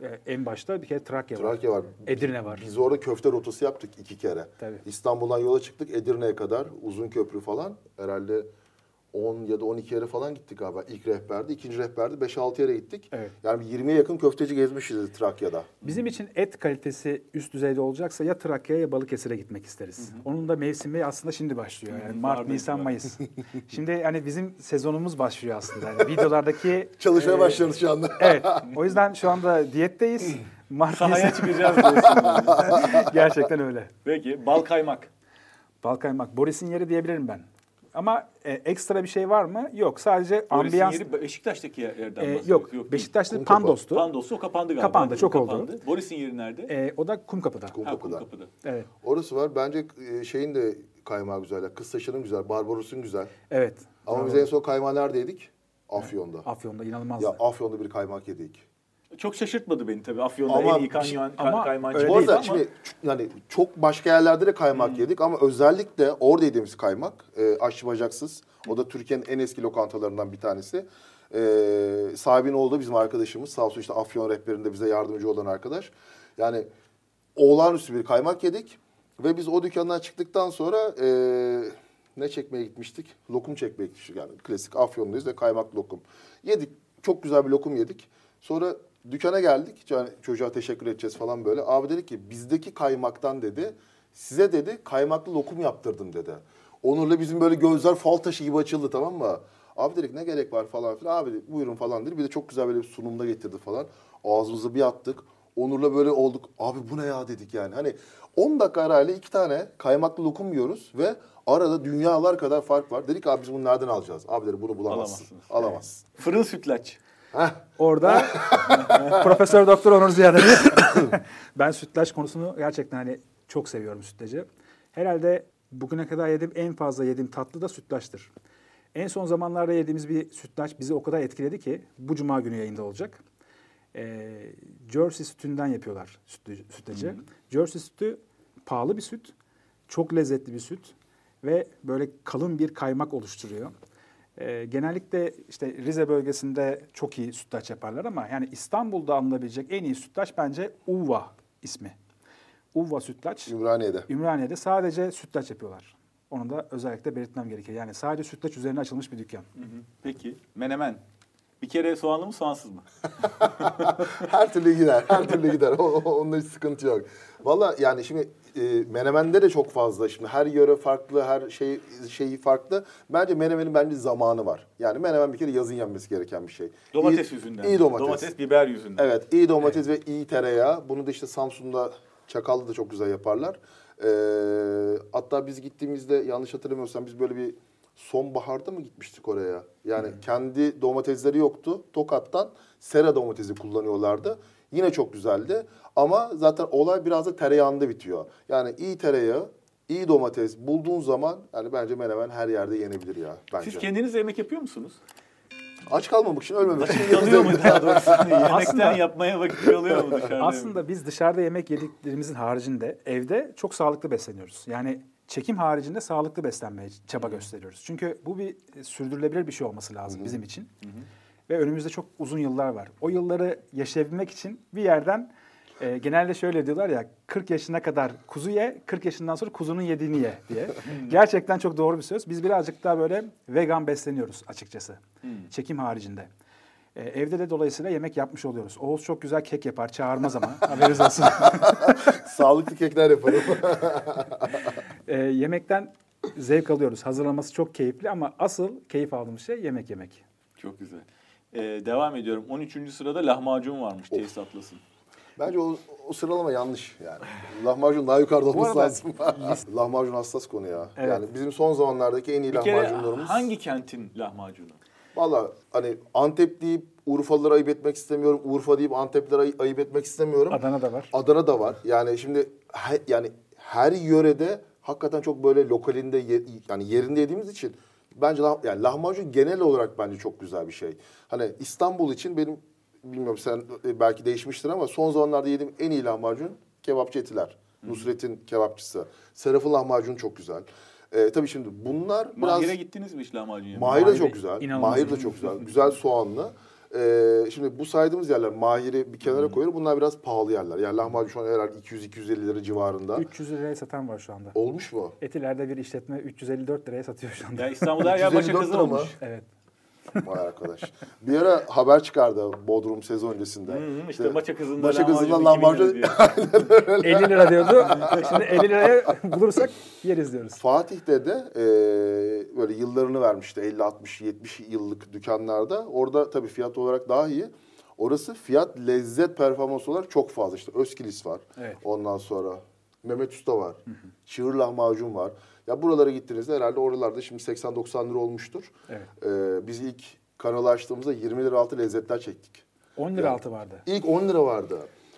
E, en başta bir kere Trakya, var. Trakya var. Edirne var. Biz orada köfte rotası yaptık iki kere. Tabii. İstanbul'dan yola çıktık Edirne'ye kadar uzun köprü falan. Herhalde 10 ya da 12 yere falan gittik galiba. İlk rehberde, ikinci rehberde 5-6 yere gittik. Evet. Yani 20'ye yakın köfteci gezmişiz Trakya'da. Bizim için et kalitesi üst düzeyde olacaksa ya Trakya'ya ya Balıkesir'e gitmek isteriz. Onun da mevsimi aslında şimdi başlıyor. Yani Mart, Baharda Nisan. Mayıs. [LAUGHS] şimdi yani bizim sezonumuz başlıyor aslında. Yani videolardaki Çalışmaya e, başlıyoruz şu anda. Evet. O yüzden şu anda diyetteyiz. Mart, Sahaya Nisan. çıkacağız diyorsun. [LAUGHS] Gerçekten öyle. Peki bal kaymak. Bal kaymak. Boris'in yeri diyebilirim ben. Ama e, ekstra bir şey var mı? Yok. Sadece Boris'in ambiyans... yeri Beşiktaş'taki yerden E, yok. değil. Beşiktaş'ta. Pandos'tu. Pandos'u o kapandı galiba. Kapandı, çok oldu. Kapandı. Boris'in yeri nerede? E, o da Kumkapı'da. Kum- ha, Kumkapı'da. Kumkapı'da. Evet. Orası var. Bence e, şeyin de kaymağı güzel. ya. Kız taşının güzel. Barbaros'un güzel. Evet. Ama Bravo. biz en son kaymağı neredeydik? Afyon'da. Afyon'da inanılmaz. Ya Afyon'da bir kaymak yedik. Çok şaşırtmadı beni tabii. Afyon'da Ama en iyi kanyon, ama kaymancı. öyle değil ama şimdi yani çok başka yerlerde de kaymak yedik ama özellikle orada yediğimiz kaymak e, aşçı bacaksız. O da Türkiye'nin en eski lokantalarından bir tanesi. E, sahibinin oğlu da bizim arkadaşımız. Sağ olsun işte Afyon rehberinde bize yardımcı olan arkadaş. Yani olağanüstü bir kaymak yedik. Ve biz o dükkandan çıktıktan sonra e, ne çekmeye gitmiştik? Lokum çekmeye gitmiştik yani. Klasik Afyon'dayız ve kaymak lokum. Yedik. Çok güzel bir lokum yedik. Sonra dükkana geldik. Yani çocuğa teşekkür edeceğiz falan böyle. Abi dedi ki bizdeki kaymaktan dedi. Size dedi kaymaklı lokum yaptırdım dedi. Onur'la bizim böyle gözler fal taşı gibi açıldı tamam mı? Abi dedik ne gerek var falan filan. Abi dedi, buyurun falan dedi. Bir de çok güzel böyle bir sunumda getirdi falan. Ağzımıza bir attık. Onur'la böyle olduk. Abi bu ne ya dedik yani. Hani 10 dakika arayla iki tane kaymaklı lokum yiyoruz ve arada dünyalar kadar fark var. Dedik abi biz bunu nereden alacağız? Abi dedi bunu bulamazsın. Alamazsınız. Alamazsın. Fırın sütlaç. Heh. Orada [LAUGHS] Profesör Doktor Onur Ziyade'nin [COUGHS] ben sütlaç konusunu gerçekten hani çok seviyorum sütlacı. Herhalde bugüne kadar yediğim en fazla yediğim tatlı da sütlaçtır. En son zamanlarda yediğimiz bir sütlaç bizi o kadar etkiledi ki bu cuma günü yayında olacak. Ee, Jersey sütünden yapıyorlar sütlü- sütlacı. Jersey sütü pahalı bir süt, çok lezzetli bir süt ve böyle kalın bir kaymak oluşturuyor. Ee, genellikle işte Rize bölgesinde çok iyi sütlaç yaparlar ama yani İstanbul'da alınabilecek en iyi sütlaç bence Uva ismi. Uva sütlaç. Ümraniye'de. Ümraniye'de sadece sütlaç yapıyorlar. Onu da özellikle belirtmem gerekiyor. Yani sadece sütlaç üzerine açılmış bir dükkan. Hı hı. Peki menemen. Bir kere soğanlı mı soğansız mı? [LAUGHS] her türlü gider. Her türlü gider. Onda hiç sıkıntı yok. Valla yani şimdi e, menemende de çok fazla. Şimdi her yöre farklı, her şey şeyi farklı. Bence menemenin bence zamanı var. Yani menemen bir kere yazın yenmesi gereken bir şey. Domates İyi- yüzünden. İyi domates. Domates, biber yüzünden. Evet, iyi domates ve iyi tereyağı. Bunu da işte Samsun'da Çakal'da da çok güzel yaparlar. Ee, hatta biz gittiğimizde yanlış hatırlamıyorsam biz böyle bir sonbaharda mı gitmiştik oraya? Yani kendi domatesleri yoktu. Tokat'tan sera domatesi kullanıyorlardı. Yine çok güzeldi. Ama zaten olay biraz da tereyağında bitiyor. Yani iyi tereyağı, iyi domates bulduğun zaman yani bence menemen her yerde yenebilir ya bence. Siz kendiniz yemek yapıyor musunuz? Aç kalmamak için ölmemek için. Vakit kalıyor mu daha doğrusu? Yemekten yapmaya vakit kalıyor mu dışarıda? Aslında biz dışarıda yemek yediklerimizin haricinde evde çok sağlıklı besleniyoruz. Yani çekim haricinde sağlıklı beslenmeye çaba gösteriyoruz. Çünkü bu bir e, sürdürülebilir bir şey olması lazım bizim için. Ve önümüzde çok uzun yıllar var. O yılları yaşayabilmek için bir yerden e, genelde şöyle diyorlar ya 40 yaşına kadar kuzu ye, 40 yaşından sonra kuzunun yediğini ye diye. Gerçekten çok doğru bir söz. Biz birazcık daha böyle vegan besleniyoruz açıkçası. Çekim haricinde. E, evde de dolayısıyla yemek yapmış oluyoruz. Oğuz çok güzel kek yapar, çağırmaz ama [LAUGHS] haberiniz olsun. [LAUGHS] Sağlıklı kekler yaparım. [LAUGHS] E, yemekten zevk alıyoruz. Hazırlaması çok keyifli ama asıl keyif aldığımız şey yemek yemek. Çok güzel. Ee, devam ediyorum. 13. sırada lahmacun varmış Taste Atlas'ın. Bence o, o sıralama yanlış yani. Lahmacun daha yukarıda olması lazım. [LAUGHS] lahmacun hassas konu ya. Evet. Yani bizim son zamanlardaki en iyi Bir kere lahmacunlarımız. hangi kentin lahmacunu? Valla hani Antep deyip Urfalıları ayıp etmek istemiyorum. Urfa deyip Antepleri ay- ayıp etmek istemiyorum. Adana da var. Adana da var. Yani şimdi he- yani her yörede hakikaten çok böyle lokalinde ye- yani yerinde yediğimiz için bence lah- yani lahmacun genel olarak bence çok güzel bir şey. Hani İstanbul için benim bilmiyorum sen e, belki değişmiştir ama son zamanlarda yediğim en iyi lahmacun kebapçı Etiler. Nusret'in kebapçısı. Seraf'ın lahmacunu çok güzel. Ee, tabii şimdi bunlar biraz... Mahir'e gittiniz mi hiç lahmacun yemeye? Mahir de Mahir çok güzel. inanılmaz Mahir de çok güzel. Güzel soğanlı. Ee, şimdi bu saydığımız yerler Mahir'i bir kenara koyuyorum. Bunlar biraz pahalı yerler. Yani lahmacun şu an herhalde 200-250 lira civarında. 300 liraya satan var şu anda. Olmuş mu? Etiler'de bir işletme 354 liraya satıyor şu anda. Ya İstanbul'da her yer başa 354 kızı lira mı? olmuş. Evet. Vay arkadaş. Bir ara haber çıkardı Bodrum sezon öncesinde. Hı hı, işte maça kızında Maça kızında lahmacun lahmacun- 2000 lira diyor. [LAUGHS] 50 lira diyordu. Şimdi 50 liraya bulursak yeriz diyoruz. Fatih'te de e, böyle yıllarını vermişti 50 60 70 yıllık dükkanlarda. Orada tabii fiyat olarak daha iyi. Orası fiyat lezzet performans olarak çok fazla. İşte Özkilis var. Evet. Ondan sonra Mehmet Usta var. Çığır lahmacun var. Ya buralara gittiğinizde herhalde oralarda şimdi 80-90 lira olmuştur. Evet. E, biz ilk kanalı açtığımızda 20 lira altı lezzetler çektik. 10 lira altı vardı. İlk 10 lira vardı.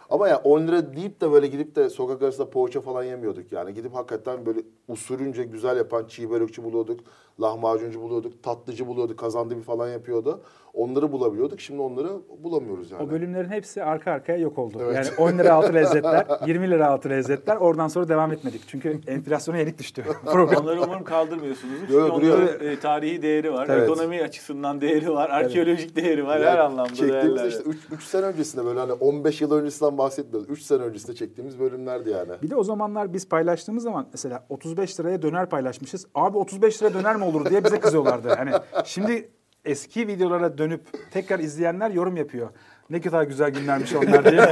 Ama ya 10 lira deyip de böyle gidip de sokak arasında poğaça falan yemiyorduk yani. Gidip hakikaten böyle usulünce güzel yapan çiğ börekçi buluyorduk, lahmacuncu buluyorduk, tatlıcı buluyorduk, kazandibi falan yapıyordu. Onları bulabiliyorduk. Şimdi onları bulamıyoruz yani. O bölümlerin hepsi arka arkaya yok oldu. Evet. Yani 10 lira altı lezzetler, [LAUGHS] 20 lira altı lezzetler. Oradan sonra devam etmedik. Çünkü enflasyona yenik düştü. [LAUGHS] Onları umarım kaldırmıyorsunuz. Çünkü Yo, duruyor. onların e, tarihi değeri var, Evet. ekonomi açısından değeri var, arkeolojik değeri var, Yani her anlamda Çektiğimiz değerler. işte 3 sene öncesinde böyle hani 15 yıl öncesinden bahsetmiyoruz. 3 sene öncesinde çektiğimiz bölümlerdi yani. Bir de o zamanlar biz paylaştığımız zaman mesela 35 liraya döner paylaşmışız. Abi 35 liraya döner mi olur diye bize kızıyorlardı. Hani şimdi eski videolara dönüp tekrar izleyenler yorum yapıyor. Ne kadar güzel günlermiş onlar diye. [LAUGHS]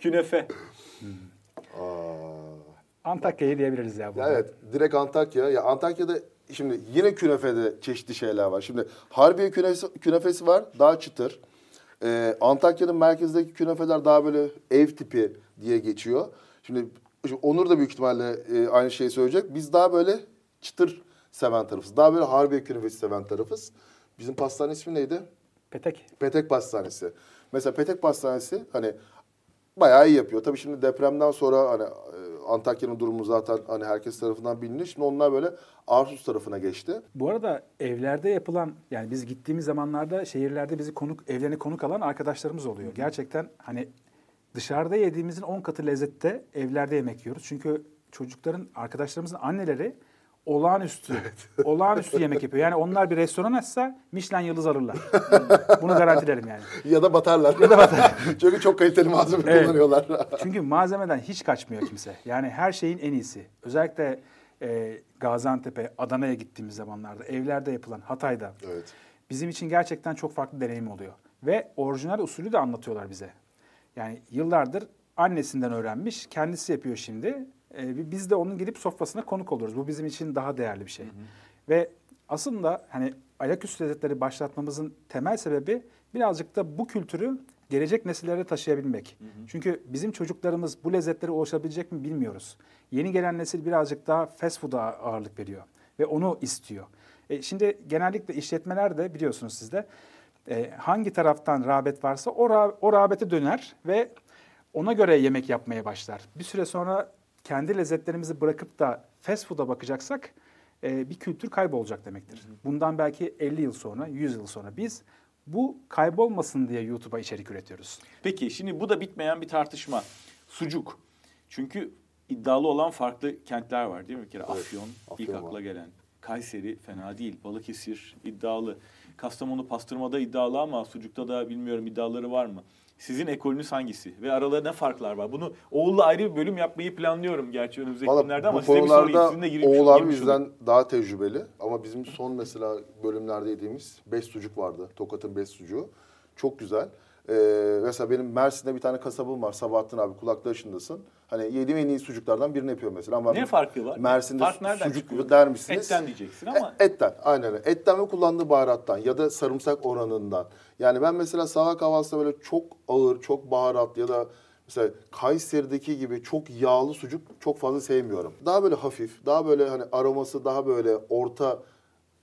Künefe. Aa. Antakya'yı diyebiliriz ya burada. evet direkt Antakya. Ya Antakya'da şimdi yine künefede çeşitli şeyler var. Şimdi Harbiye künefesi, künefesi var daha çıtır. Ee, Antakya'nın merkezindeki künefeler daha böyle ev tipi diye geçiyor. Şimdi, şimdi Onur da büyük ihtimalle e, aynı şeyi söyleyecek. Biz daha böyle çıtır seven tarafız. Daha böyle Harbiye künefesi seven tarafız. Bizim pastane ismi neydi? Petek. Petek Pastanesi. Mesela Petek Pastanesi hani bayağı iyi yapıyor. Tabii şimdi depremden sonra hani e, Antakya'nın durumu zaten hani herkes tarafından bilinir. Şimdi onlar böyle Arsus tarafına geçti. Bu arada evlerde yapılan yani biz gittiğimiz zamanlarda şehirlerde bizi konuk evlerine konuk alan arkadaşlarımız oluyor. Gerçekten hani dışarıda yediğimizin 10 katı lezzette evlerde yemek yiyoruz. Çünkü çocukların arkadaşlarımızın anneleri olağanüstü [LAUGHS] olağanüstü yemek yapıyor. Yani onlar bir restoran açsa Michelin yıldız alırlar. [LAUGHS] Bunu garantilerim yani. Ya da batarlar. Ya da batar. [LAUGHS] Çünkü çok kaliteli malzeme Evet. kullanıyorlar. Çünkü malzemeden hiç kaçmıyor kimse. Yani her şeyin en iyisi. Özellikle e, Gaziantep'e, Adana'ya gittiğimiz zamanlarda, evlerde yapılan, Hatay'da. evet. bizim için gerçekten çok farklı deneyim oluyor. Ve orijinal usulü de anlatıyorlar bize. Yani yıllardır annesinden öğrenmiş, kendisi yapıyor şimdi. Ee, biz de onun gidip sofrasına konuk oluyoruz. Bu bizim için daha değerli bir şey. Ve aslında hani ayaküstü lezzetleri başlatmamızın temel sebebi birazcık da bu kültürü gelecek nesillere taşıyabilmek. Çünkü bizim çocuklarımız bu lezzetlere ulaşabilecek mi bilmiyoruz. Yeni gelen nesil birazcık daha fast food'a ağırlık veriyor ve onu istiyor. E, şimdi genellikle işletmeler de biliyorsunuz siz de e, hangi taraftan rağbet varsa o, ra- o rağbete döner ve ona göre yemek yapmaya başlar. Bir süre sonra kendi lezzetlerimizi bırakıp da fast food'a bakacaksak e, bir kültür kaybolacak demektir. Bundan belki 50 yıl sonra, 100 yıl sonra biz bu kaybolmasın diye YouTube'a içerik üretiyoruz. Peki şimdi bu da bitmeyen bir tartışma. Sucuk. Çünkü iddialı olan farklı kentler var değil mi? Bir kere Afyon, ilk Afyon var. akla gelen. Kayseri fena değil. Balıkesir iddialı. Kastamonu pastırmada iddialı ama sucukta da bilmiyorum iddiaları var mı? Sizin ekolünüz hangisi? Ve aralarında ne farklar var? Bunu Oğul'la ayrı bir bölüm yapmayı planlıyorum gerçi önümüzdeki Valla günlerde ama size bir sorayım. Sizin de girmiş, Oğul abi girmiş bizden olayım. daha tecrübeli. Ama bizim son mesela bölümlerde yediğimiz beş sucuk vardı. Tokat'ın beş sucuğu. Çok güzel. Ee, mesela benim Mersin'de bir tane kasabım var. Sabahattin abi kulaktaşındasın. Hani yediğim en iyi sucuklardan birini yapıyor mesela. Ama Ne farkı var? Mersin'de Fark nereden sucuk çıkıyor? der misiniz? Etten diyeceksin ama E, etten, aynen öyle. Etten ve kullandığı baharattan ya da sarımsak oranından. Yani ben mesela sabah kahvaltısında böyle çok ağır, çok baharat ya da mesela Kayseri'deki gibi çok yağlı sucuk çok fazla sevmiyorum. Daha böyle hafif, daha böyle hani aroması daha böyle orta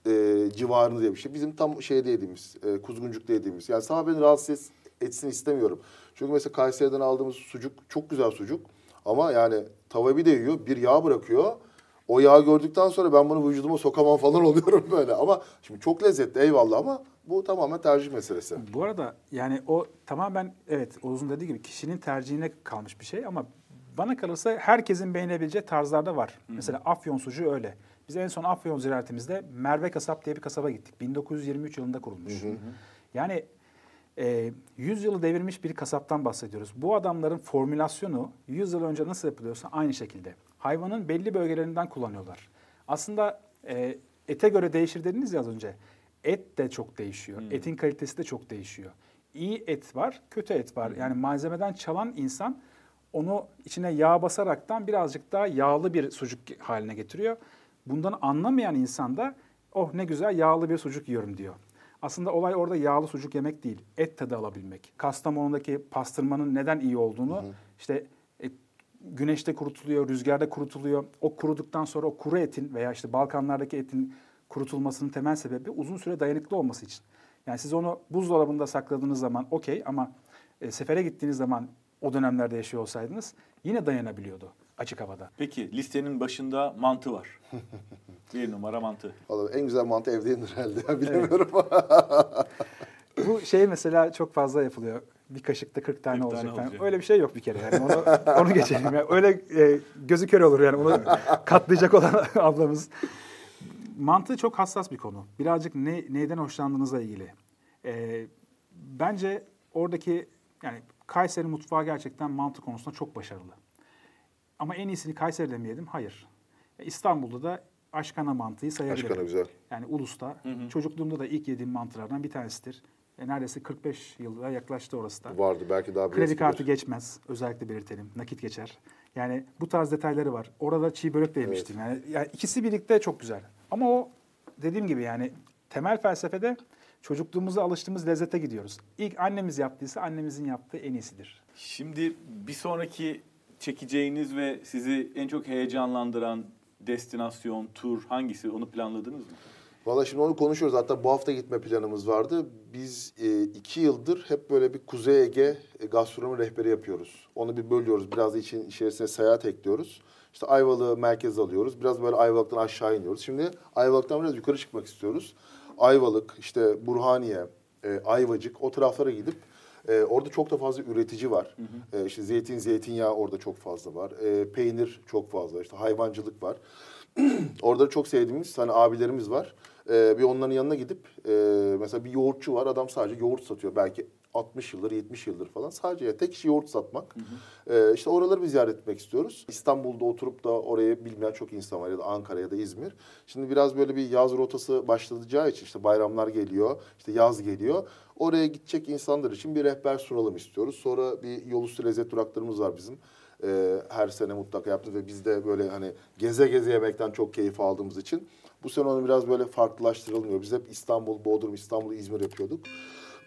e, civarında diye bir şey. Bizim tam şeyde yediğimiz, e, kuzguncukta yediğimiz. Yani sabah beni rahatsız etsin istemiyorum. Çünkü mesela Kayseri'den aldığımız sucuk çok güzel sucuk. Ama yani tava bir de yiyor, bir yağ bırakıyor. O yağı gördükten sonra ben bunu vücuduma sokamam falan [LAUGHS] oluyorum böyle. Ama şimdi çok lezzetli eyvallah ama bu tamamen tercih meselesi. Bu arada yani o tamamen evet Oğuz'un dediği gibi kişinin tercihine kalmış bir şey ama bana kalırsa herkesin beğenebileceği tarzlarda var. Mesela Afyon sucuğu öyle. Biz en son Afyon ziyaretimizde Merve Kasap diye bir kasaba gittik. 1923 yılında kurulmuş. Yani e, 100 yılı devirmiş bir kasaptan bahsediyoruz. Bu adamların formülasyonu 100 yıl önce nasıl yapılıyorsa aynı şekilde. Hayvanın belli bölgelerinden kullanıyorlar. Aslında e, ete göre değişir dediniz ya az önce. Et de çok değişiyor. Etin kalitesi de çok değişiyor. İyi et var, kötü et var. Yani malzemeden çalan insan onu içine yağ basaraktan birazcık daha yağlı bir sucuk haline getiriyor. Bundan anlamayan insan da oh ne güzel yağlı bir sucuk yiyorum diyor. Aslında olay orada yağlı sucuk yemek değil, et tadı alabilmek. Kastamonu'daki pastırmanın neden iyi olduğunu işte e, güneşte kurutuluyor, rüzgarda kurutuluyor. O kuruduktan sonra o kuru etin veya işte Balkanlardaki etin kurutulmasının temel sebebi uzun süre dayanıklı olması için. Yani siz onu buzdolabında sakladığınız zaman okey ama e, sefere gittiğiniz zaman o dönemlerde yaşıyor olsaydınız yine dayanabiliyordu açık havada. peki listenin başında mantı var. [LAUGHS] bir numara mantı. Vallahi en güzel mantı evde yenir herhalde. ya, Bilemiyorum. [LAUGHS] Bu şey mesela çok fazla yapılıyor. Bir kaşıkta 40 tane 40 olacak. tane falan. olacak. Öyle bir şey yok bir kere yani. Onu, onu geçelim. Yani öyle e, gözü kör olur yani. Onu katlayacak olan [LAUGHS] ablamız. Mantı çok hassas bir konu. Birazcık ne, neyden hoşlandığınızla ilgili. E, bence oradaki yani Kayseri mutfağı gerçekten mantı konusunda çok başarılı. Ama en iyisini Kayseri'de mi yedim? Hayır. E, İstanbul'da da aşkana mantıyı sayabilirim. Aşkana güzel. Yani Ulus'ta. Çocukluğumda da ilk yediğim mantılardan bir tanesidir. E, neredeyse 45 yıla yaklaştı orası da. Vardı belki daha Kredi kartı geçmez. Özellikle belirtelim. Nakit geçer. Yani bu tarz detayları var. Orada çiğ börek de yemiştim. Yani, yani ikisi birlikte çok güzel. Ama o dediğim gibi yani temel felsefede çocukluğumuza alıştığımız lezzete gidiyoruz. İlk annemiz yaptıysa annemizin yaptığı en iyisidir. Şimdi bir sonraki çekeceğiniz ve sizi en çok heyecanlandıran destinasyon, tur hangisi onu planladınız mı? Valla şimdi onu konuşuyoruz. Hatta bu hafta gitme planımız vardı. Biz e, iki yıldır hep böyle bir Kuzey Ege e, gastronomi rehberi yapıyoruz. Onu bir bölüyoruz. Biraz da için içerisine seyahat ekliyoruz. İşte Ayvalık'ı merkez alıyoruz. Biraz böyle Ayvalık'tan aşağı iniyoruz. Şimdi Ayvalık'tan biraz yukarı çıkmak istiyoruz. Ayvalık, işte Burhaniye, e, Ayvacık o taraflara gidip e, orada çok da fazla üretici var. E, işte zeytin, zeytinyağı orada çok fazla var. E, peynir çok fazla. İşte hayvancılık var. [CLEARS THROAT] Orada çok sevdiğimiz hani abilerimiz var. Ee, bir onların yanına gidip e, mesela bir yoğurtçu var. Adam sadece yoğurt satıyor. Belki 60 yıldır, 70 yıldır falan sadece tek iş yoğurt satmak. Ee, işte oraları bir ziyaret etmek istiyoruz. İstanbul'da oturup da orayı bilmeyen çok insan var ya da Ankara ya da İzmir. Şimdi biraz böyle bir yaz rotası başlayacağı için işte bayramlar geliyor, işte yaz geliyor. Oraya gidecek insanlar için bir rehber sunalım istiyoruz. Sonra bir yol üstü lezzet duraklarımız var bizim. Ee, her sene mutlaka yaptığımız ve biz de böyle hani geze geze yemekten çok keyif aldığımız için bu sene onu biraz böyle farklılaştıralım diyor. Biz hep İstanbul, Bodrum, İstanbul, İzmir yapıyorduk.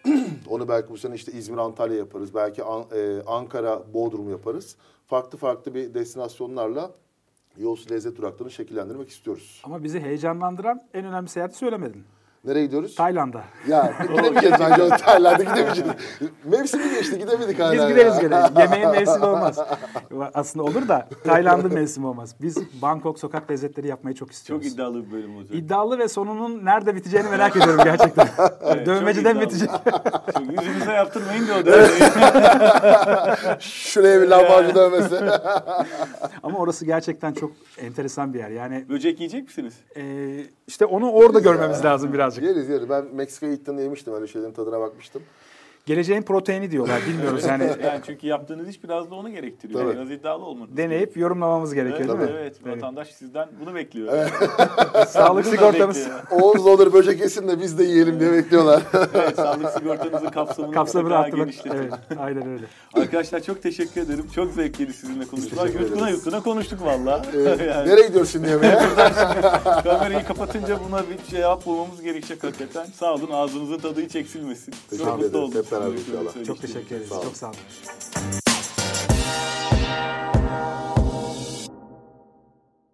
[CLEARS THROAT] Onu belki bu sene işte İzmir, Antalya yaparız. Belki An- e, Ankara, Bodrum yaparız. Farklı farklı bir destinasyonlarla yolsuz lezzet duraklarını şekillendirmek istiyoruz. Ama bizi heyecanlandıran en önemli seyahati söylemedin. Nereye gidiyoruz? Tayland'a. ya [LAUGHS] gidemeyeceğiz bence Tayland'a gidemeyeceğiz. [LAUGHS] Mevsimi geçti gidemedik hala. Biz gideriz gene. [LAUGHS] Yemeğin mevsimi olmaz. Aslında olur da Tayland'ın mevsimi olmaz. Biz Bangkok sokak lezzetleri yapmayı çok Çok istiyoruz. iddialı bir bölüm olacak. İddialı ve sonunun nerede biteceğini merak ediyorum gerçekten. Evet, Dövmeciden çok bitecek. Çok yüzünüze yaptırmayın da o dövmeyi. Şuraya bir lahmacun dövmesi. Ama orası gerçekten çok enteresan bir yer. Yani Böcek yiyecek misiniz? e, işte onu orada görmemiz lazım birazcık. yeriz yeriz. Ben Meksika'ya gittiğimde yemiştim. Öyle şeylerin tadına bakmıştım. Geleceğin proteini diyorlar. Bilmiyoruz yani. [LAUGHS] Yani çünkü yaptığınız iş biraz da onu gerektiriyor. Tabii. Biraz iddialı olmanız. Deneyip yorumlamamız gerekiyor Evet, değil mi? evet. Evet. Vatandaş sizden bunu bekliyor. [LAUGHS] Sağlık Bunu da sigortamız. Oğuz olur böcek yesin de biz de yiyelim diye bekliyorlar. [LAUGHS] Evet, sağlık sigortanızın kapsamını Kapsamını arttırmak. genişletin. Evet, aynen öyle. Arkadaşlar çok teşekkür ederim. Çok zevkliydi sizinle konuşmak. Yutkuna yutkuna konuştuk valla. Ee, yani, Nereye gidiyoruz şimdi yemeğe? kamerayı kapatınca buna bir cevap bulmamız gerekecek hakikaten. Sağ olun ağzınızın tadı hiç eksilmesin. Teşekkür çok mutlu ederiz. oldum. Sizinle inşallah. Çok teşekkür ederiz. Çok sağ olun.